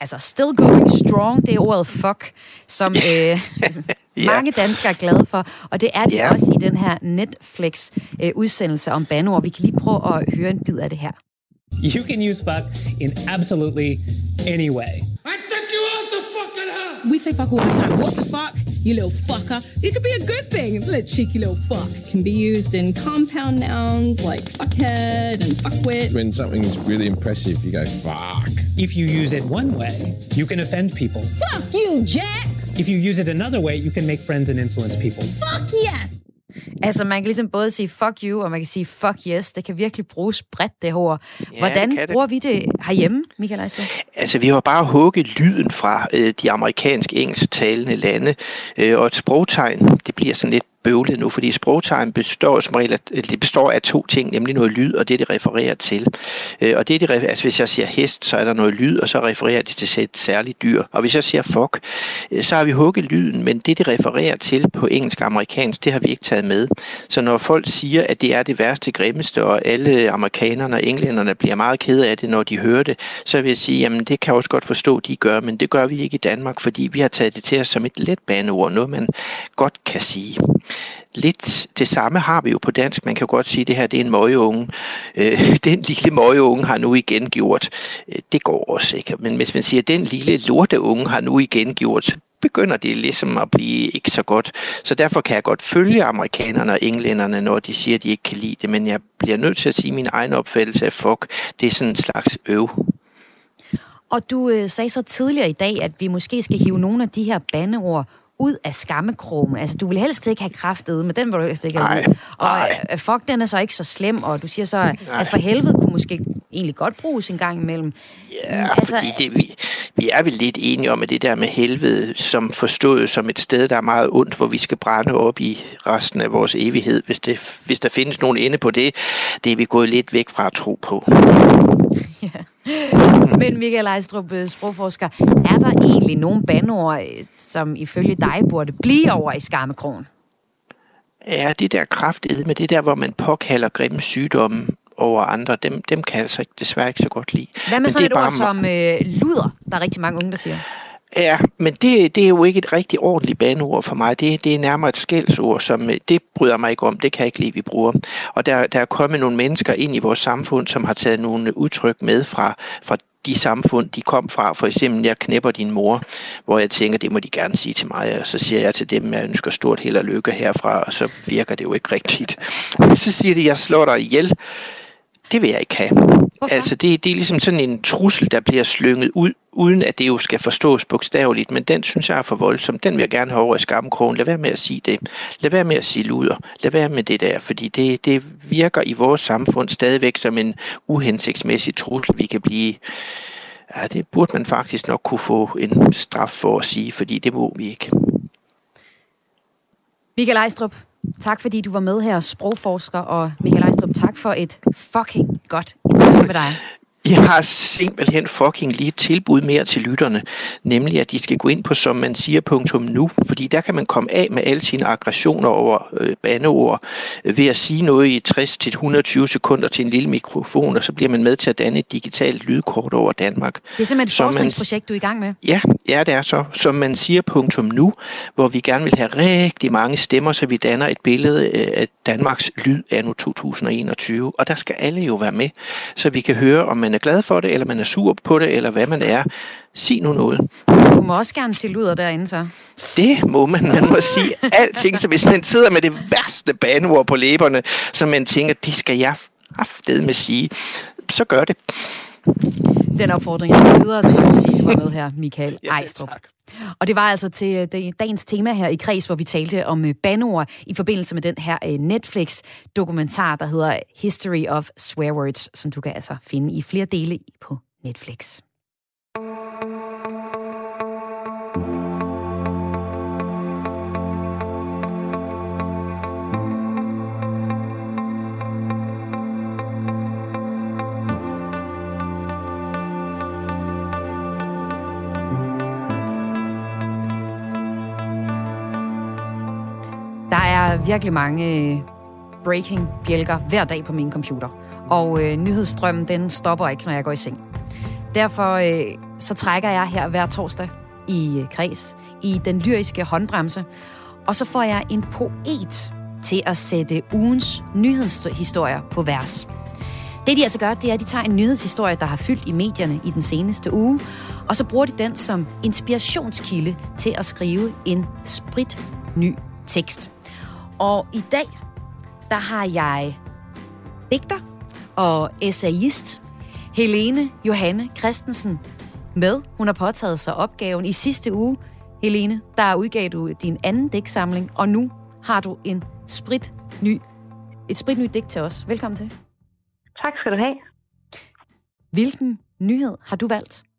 altså still going strong, det er ordet fuck, som øh, mange danskere er glade for. Og det er de yeah. også i den her Netflix-udsendelse øh, om banord. Vi kan lige prøve at høre en bid af det her. You can use fuck in absolutely any way. I took you out the fucking house! We say fuck all the time. What the fuck? You little fucker. It could be a good thing, little cheeky little fuck. Can be used in compound nouns like fuckhead and fuckwit. When something's really impressive, you go, fuck. If you use it one way, you can offend people. Fuck you, Jack! If you use it another way, you can make friends and influence people. Fuck yes! Altså, man kan ligesom både sige fuck you, og man kan sige fuck yes. Det kan virkelig bruges bredt, det ord. Hvordan det bruger vi det herhjemme, Michael Eisler? Altså, vi har bare hugget lyden fra øh, de amerikansk engelsktalende lande, øh, og et sprogtegn, det bliver sådan lidt bøvlet nu, fordi sprogtegn består som regel af, det består af to ting, nemlig noget lyd, og det, det refererer til. Øh, og det, det, altså hvis jeg siger hest, så er der noget lyd, og så refererer det til et særligt dyr. Og hvis jeg siger fuck, øh, så har vi hugget lyden, men det, det refererer til på engelsk og amerikansk, det har vi ikke taget med. Så når folk siger, at det er det værste, grimmeste, og alle amerikanerne og englænderne bliver meget kede af det, når de hører det, så vil jeg sige, jamen det kan jeg også godt forstå, de gør, men det gør vi ikke i Danmark, fordi vi har taget det til os som et let baneord, noget man godt kan sige. Lidt det samme har vi jo på dansk. Man kan godt sige, at det her det er en møgeunge. Øh, den lille møgeunge har nu igen gjort. Øh, det går også ikke. Men hvis man siger, at den lille lorteunge har nu igen gjort, begynder det ligesom at blive ikke så godt. Så derfor kan jeg godt følge amerikanerne og englænderne, når de siger, at de ikke kan lide det. Men jeg bliver nødt til at sige, at min egen opfattelse af fuck, det er sådan en slags øv. Og du øh, sagde så tidligere i dag, at vi måske skal hive nogle af de her bandeord ud af skammekrogen. Altså, du vil helst ikke have kraftet, men den vil du helst ikke have. Og øh, fuck, den er så ikke så slem, og du siger så, at, at for helvede kunne måske egentlig godt bruges en gang imellem. Ja, altså, fordi det, vi, vi er vel lidt enige om, at det der med helvede, som forstået som et sted, der er meget ondt, hvor vi skal brænde op i resten af vores evighed, hvis, det, hvis der findes nogen ende på det, det er vi gået lidt væk fra at tro på. ja. Men Michael Ejstrup, øh, sprogforsker, er der egentlig nogle bandord, øh, som ifølge dig burde blive over i skammekrogen? Ja, det der kraftighed med det der, hvor man påkalder grimme sygdomme over andre, dem, dem kan jeg altså desværre ikke så godt lide. Hvad med sådan et ord som øh, luder, der er rigtig mange unge, der siger? Ja, men det, det er jo ikke et rigtig ordentligt baneord for mig. Det, det er nærmere et skældsord, som øh, det bryder mig ikke om. Det kan jeg ikke lide, vi bruger. Og der, der er kommet nogle mennesker ind i vores samfund, som har taget nogle udtryk med fra, fra de samfund, de kom fra. For eksempel, jeg knæpper din mor, hvor jeg tænker, det må de gerne sige til mig. Og så siger jeg til dem, at jeg ønsker stort held og lykke herfra, og så virker det jo ikke rigtigt. Så siger de, at jeg slår dig ihjel. Det vil jeg ikke have. Hvorfor? Altså, det, det er ligesom sådan en trussel, der bliver slynget ud, uden at det jo skal forstås bogstaveligt, men den synes jeg er for voldsom. Den vil jeg gerne have over i skamkrogen. Lad være med at sige det. Lad være med at sige luder. Lad være med det der, fordi det, det virker i vores samfund stadigvæk som en uhensigtsmæssig trussel, vi kan blive. Ja, det burde man faktisk nok kunne få en straf for at sige, fordi det må vi ikke. Michael Ejstrup, Tak fordi du var med her, sprogforsker, og Michael Ejstrup, tak for et fucking godt interview med dig. Jeg har simpelthen fucking lige et tilbud mere til lytterne, nemlig at de skal gå ind på som man siger punktum nu, fordi der kan man komme af med alle sine aggressioner over øh, bandeord øh, ved at sige noget i 60-120 sekunder til en lille mikrofon, og så bliver man med til at danne et digitalt lydkort over Danmark. Det er simpelthen et forskningsprojekt, man, du er i gang med? Ja, ja, det er så. Som man siger punktum nu, hvor vi gerne vil have rigtig mange stemmer, så vi danner et billede øh, af Danmarks lyd anno 2021, og der skal alle jo være med, så vi kan høre, om man er glad for det, eller man er sur på det, eller hvad man er. Sig nu noget. Du må også gerne se luder derinde, så. Det må man. Man må sige alting. Så hvis man sidder med det værste baneord på læberne, så man tænker, det skal jeg med sige, så gør det. Den opfordring er videre til, fordi du var med her, Michael Ejstrup. Og det var altså til øh, dagens tema her i Kreds, hvor vi talte om øh, banord i forbindelse med den her øh, Netflix-dokumentar, der hedder History of Swear Words, som du kan altså finde i flere dele på Netflix. Er virkelig mange øh, breaking bjælker hver dag på min computer. Og øh, nyhedsstrømmen, den stopper ikke, når jeg går i seng. Derfor øh, så trækker jeg her hver torsdag i øh, kreds, i den lyriske håndbremse, og så får jeg en poet til at sætte ugens nyhedshistorier på vers. Det de altså gør, det er, at de tager en nyhedshistorie, der har fyldt i medierne i den seneste uge, og så bruger de den som inspirationskilde til at skrive en sprit ny tekst. Og i dag, der har jeg digter og essayist Helene Johanne Christensen med. Hun har påtaget sig opgaven i sidste uge. Helene, der udgav du din anden digtsamling, og nu har du en sprit ny, et sprit ny digt til os. Velkommen til. Tak skal du have. Hvilken nyhed har du valgt?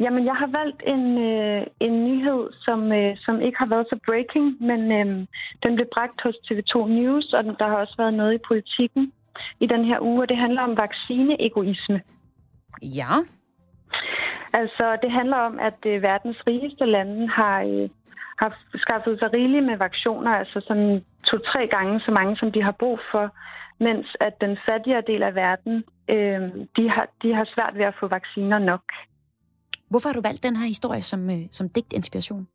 Jamen, jeg har valgt en, øh, en nyhed, som, øh, som ikke har været så breaking, men øh, den blev bragt hos TV2 News, og der har også været noget i politikken i den her uge, og det handler om vaccineegoisme. Ja. Altså, det handler om, at øh, verdens rigeste lande har, øh, har skaffet sig rigeligt med vacciner, altså sådan to-tre gange så mange, som de har brug for, mens at den fattigere del af verden, øh, de, har, de har svært ved at få vacciner nok. Hvorfor har du valgt den her historie som, øh, som digtinspiration?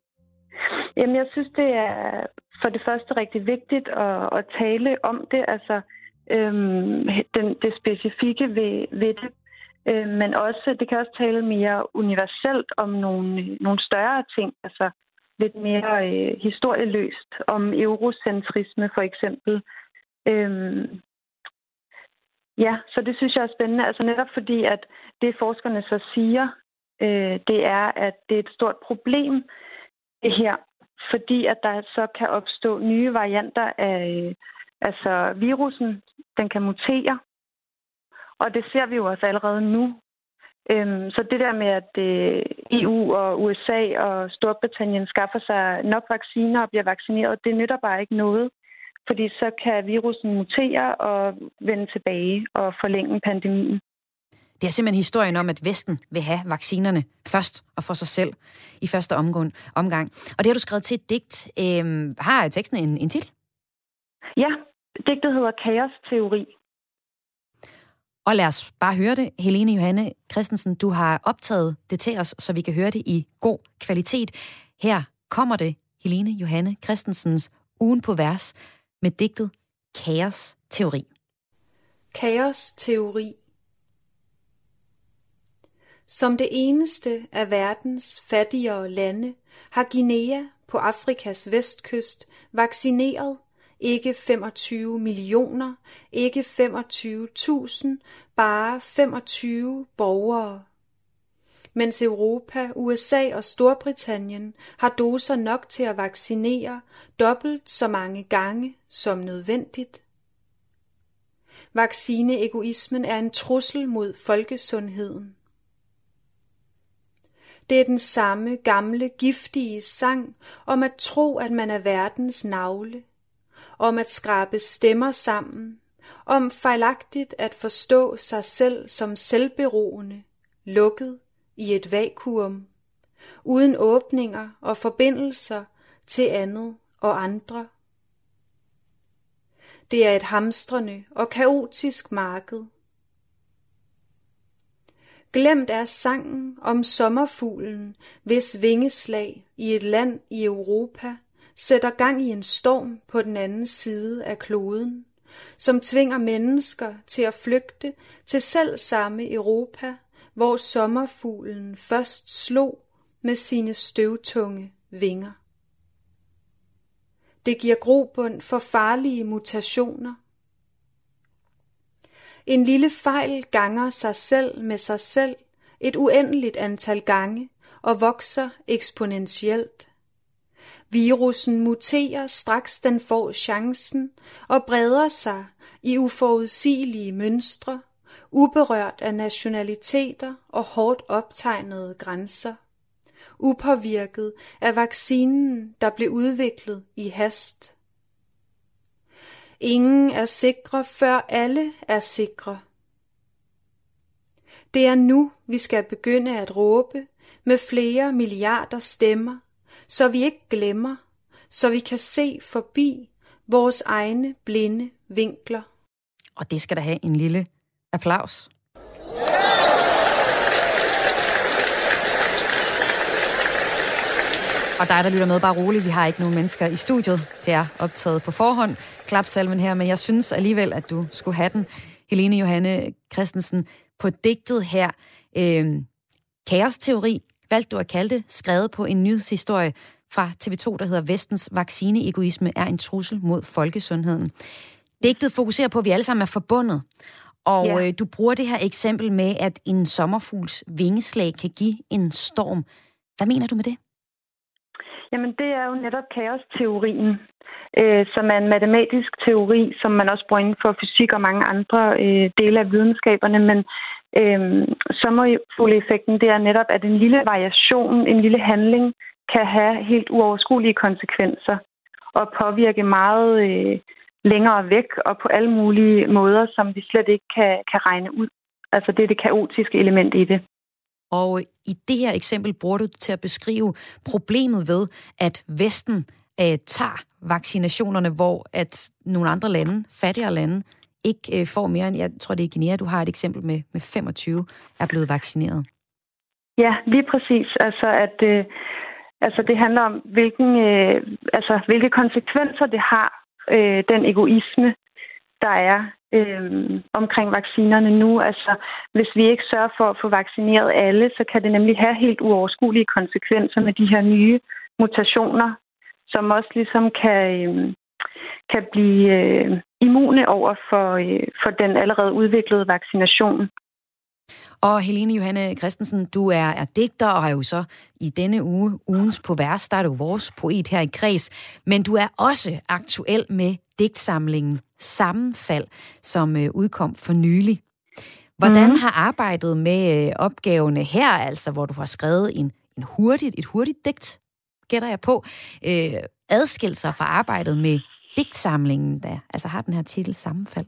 Jamen, jeg synes, det er for det første rigtig vigtigt at, at tale om det, altså øhm, den, det specifikke ved, ved det. Øh, men også, det kan også tale mere universelt om nogle, nogle større ting, altså lidt mere øh, historieløst, om eurocentrisme for eksempel. Øhm, ja, så det synes jeg er spændende, altså netop fordi, at det forskerne så siger, øh, det er, at det er et stort problem, det her, fordi at der så kan opstå nye varianter af øh, altså virusen, den kan mutere, og det ser vi jo også allerede nu. Øhm, så det der med, at øh, EU og USA og Storbritannien skaffer sig nok vacciner og bliver vaccineret, det nytter bare ikke noget, fordi så kan virusen mutere og vende tilbage og forlænge pandemien. Det er simpelthen historien om, at Vesten vil have vaccinerne først og for sig selv i første omgang. omgang. Og det har du skrevet til et digt. Øhm, har teksten en, en til? Ja, digtet hedder Kaos-teori. Og lad os bare høre det. Helene Johanne Christensen, du har optaget det til os, så vi kan høre det i god kvalitet. Her kommer det, Helene Johanne Christensens Ugen på vers med digtet Kaos-teori. Kaos-teori som det eneste af verdens fattigere lande har Guinea på Afrikas vestkyst vaccineret ikke 25 millioner, ikke 25.000, bare 25 borgere. Mens Europa, USA og Storbritannien har doser nok til at vaccinere dobbelt så mange gange som nødvendigt. Vaccineegoismen er en trussel mod folkesundheden. Det er den samme gamle giftige sang om at tro, at man er verdens navle, om at skrabe stemmer sammen, om fejlagtigt at forstå sig selv som selvberoende, lukket i et vakuum, uden åbninger og forbindelser til andet og andre. Det er et hamstrende og kaotisk marked, Glemt er sangen om sommerfuglen, hvis vingeslag i et land i Europa sætter gang i en storm på den anden side af kloden, som tvinger mennesker til at flygte til selv samme Europa, hvor sommerfuglen først slog med sine støvtunge vinger. Det giver grobund for farlige mutationer, en lille fejl ganger sig selv med sig selv et uendeligt antal gange og vokser eksponentielt. Virussen muterer straks den får chancen og breder sig i uforudsigelige mønstre, uberørt af nationaliteter og hårdt optegnede grænser. Upåvirket af vaccinen, der blev udviklet i hast. Ingen er sikre, før alle er sikre. Det er nu, vi skal begynde at råbe med flere milliarder stemmer, så vi ikke glemmer, så vi kan se forbi vores egne blinde vinkler. Og det skal der have en lille applaus. Og dig, der lytter med, bare roligt. Vi har ikke nogen mennesker i studiet. Det er optaget på forhånd, klapsalven her, men jeg synes alligevel, at du skulle have den. Helene Johanne Christensen, på digtet her, øh, Kaosteori, valgte du at kalde det, skrevet på en nyhedshistorie fra TV2, der hedder Vestens vaccineegoisme er en trussel mod folkesundheden. Digtet fokuserer på, at vi alle sammen er forbundet. Og ja. øh, du bruger det her eksempel med, at en sommerfugls vingeslag kan give en storm. Hvad mener du med det? Jamen, det er jo netop kaosteorien, øh, som er en matematisk teori, som man også bruger inden for fysik og mange andre øh, dele af videnskaberne. Men øh, sommerfugleffekten, det er netop, at en lille variation, en lille handling, kan have helt uoverskuelige konsekvenser og påvirke meget øh, længere væk og på alle mulige måder, som vi slet ikke kan, kan regne ud. Altså det er det kaotiske element i det. Og i det her eksempel bruger du til at beskrive problemet ved, at Vesten øh, tager vaccinationerne, hvor at nogle andre lande, fattigere lande, ikke øh, får mere end, jeg tror det er Guinea, du har et eksempel med, med 25, er blevet vaccineret. Ja, lige præcis. Altså, at øh, altså, det handler om, hvilken, øh, altså, hvilke konsekvenser det har, øh, den egoisme, der er øh, omkring vaccinerne nu. Altså, hvis vi ikke sørger for at få vaccineret alle, så kan det nemlig have helt uoverskuelige konsekvenser med de her nye mutationer, som også ligesom kan, øh, kan blive øh, immune over for, øh, for den allerede udviklede vaccination. Og Helene Johanne Christensen, du er, er digter og har jo så i denne uge, ugens på vers, der er du vores poet her i Kreds. Men du er også aktuel med digtsamlingen Sammenfald, som øh, udkom for nylig. Hvordan mm. har arbejdet med øh, opgaverne her, altså hvor du har skrevet en, en hurtigt, et hurtigt digt, gætter jeg på, øh, adskilt sig fra arbejdet med digtsamlingen, der altså har den her titel Sammenfald?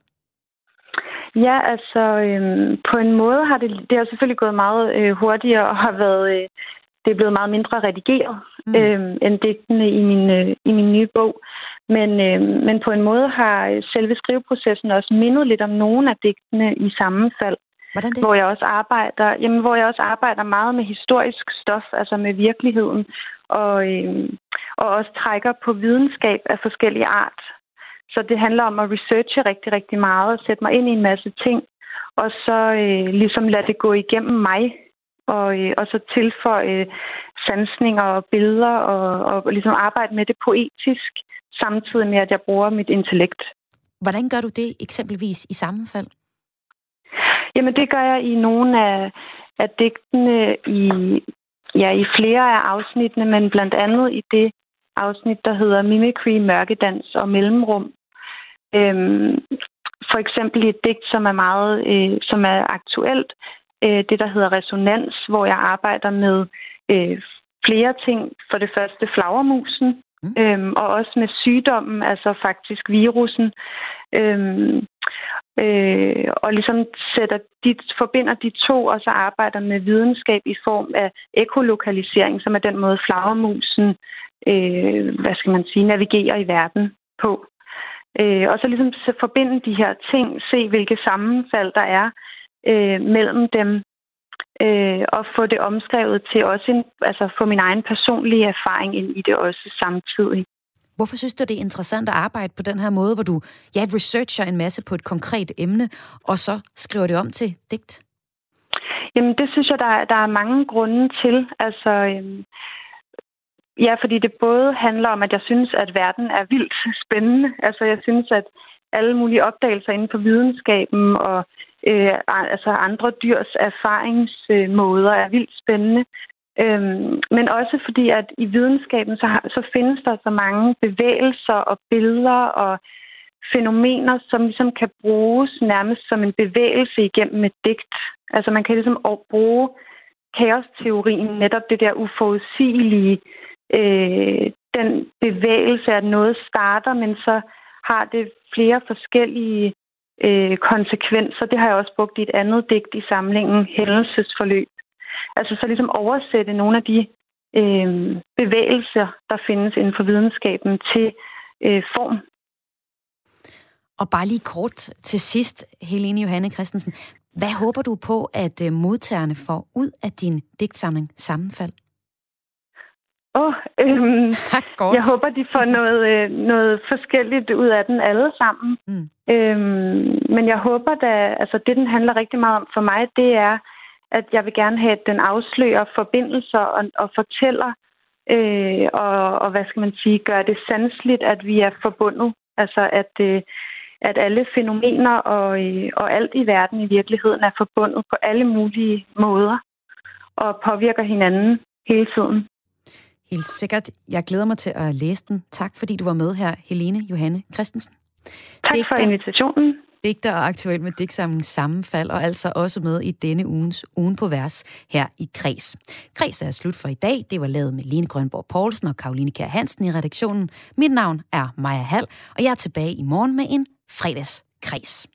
Ja, altså øhm, på en måde har det, det har selvfølgelig gået meget øh, hurtigere og har været, øh, det er blevet meget mindre redigeret mm. øh, end digtene i min, øh, i min nye bog. Men, øh, men på en måde har selve skriveprocessen også mindet lidt om nogle af digtene i sammenfald. Hvordan det? Hvor jeg også arbejder, jamen, hvor jeg også arbejder meget med historisk stof, altså med virkeligheden, og, øh, og også trækker på videnskab af forskellige art. Så det handler om at researche rigtig, rigtig meget og sætte mig ind i en masse ting, og så øh, ligesom lade det gå igennem mig, og, øh, og så tilføje øh, sansninger og billeder, og, og ligesom arbejde med det poetisk, samtidig med, at jeg bruger mit intellekt. Hvordan gør du det eksempelvis i sammenfald? Jamen, det gør jeg i nogle af, af digtene i, ja, i flere af afsnittene, men blandt andet i det afsnit, der hedder Mimicry, Mørkedans og Mellemrum, Øhm, for eksempel i et digt, som er meget, øh, som er aktuelt, øh, det der hedder resonans, hvor jeg arbejder med øh, flere ting. For det første flagermusen, mm. øhm, og også med sygdommen, altså faktisk virusen. Øhm, øh, og ligesom sætter de, forbinder de to, og så arbejder med videnskab i form af ekolokalisering, som er den måde flagermusen, øh, hvad skal man sige, navigerer i verden på. Øh, og så ligesom forbinde de her ting, se hvilke sammenfald der er øh, mellem dem, øh, og få det omskrevet til også en, altså få min egen personlige erfaring ind i det også samtidig. Hvorfor synes du, det er interessant at arbejde på den her måde, hvor du ja, researcher en masse på et konkret emne, og så skriver det om til digt? Jamen, det synes jeg, der, der er mange grunde til. Altså, øhm, Ja, fordi det både handler om, at jeg synes, at verden er vildt spændende. Altså, jeg synes, at alle mulige opdagelser inden for videnskaben og øh, altså andre dyrs erfaringsmåder er vildt spændende. Øhm, men også fordi, at i videnskaben, så, har, så findes der så mange bevægelser og billeder og fænomener, som ligesom kan bruges nærmest som en bevægelse igennem et digt. Altså man kan ligesom bruge kaosteorien, netop det der uforudsigelige, øh, Øh, den bevægelse, at noget starter, men så har det flere forskellige øh, konsekvenser. Det har jeg også brugt i et andet digt i samlingen, Hændelsesforløb. Altså så ligesom oversætte nogle af de øh, bevægelser, der findes inden for videnskaben til øh, form. Og bare lige kort til sidst, Helene Johanne Christensen. Hvad håber du på, at øh, modtagerne får ud af din digtsamling Sammenfald? Åh, øhm, jeg håber, de får noget, øh, noget forskelligt ud af den alle sammen. Mm. Øhm, men jeg håber da, altså det, den handler rigtig meget om for mig, det er, at jeg vil gerne have, at den afslører forbindelser og, og fortæller, øh, og, og hvad skal man sige, gør det sandsligt, at vi er forbundet. Altså at, øh, at alle fænomener og, øh, og alt i verden i virkeligheden er forbundet på alle mulige måder og påvirker hinanden hele tiden. Helt sikkert. Jeg glæder mig til at læse den. Tak fordi du var med her, Helene Johanne Christensen. Tak Digter, for invitationen. Digter og aktuel med digtsamlingen Sammenfald, og altså også med i denne ugens Ugen på Vers her i Kreds. Kreds er slut for i dag. Det var lavet med Lene Grønborg Poulsen og Karoline Kjær Hansen i redaktionen. Mit navn er Maja Hall, og jeg er tilbage i morgen med en fredags Kreds.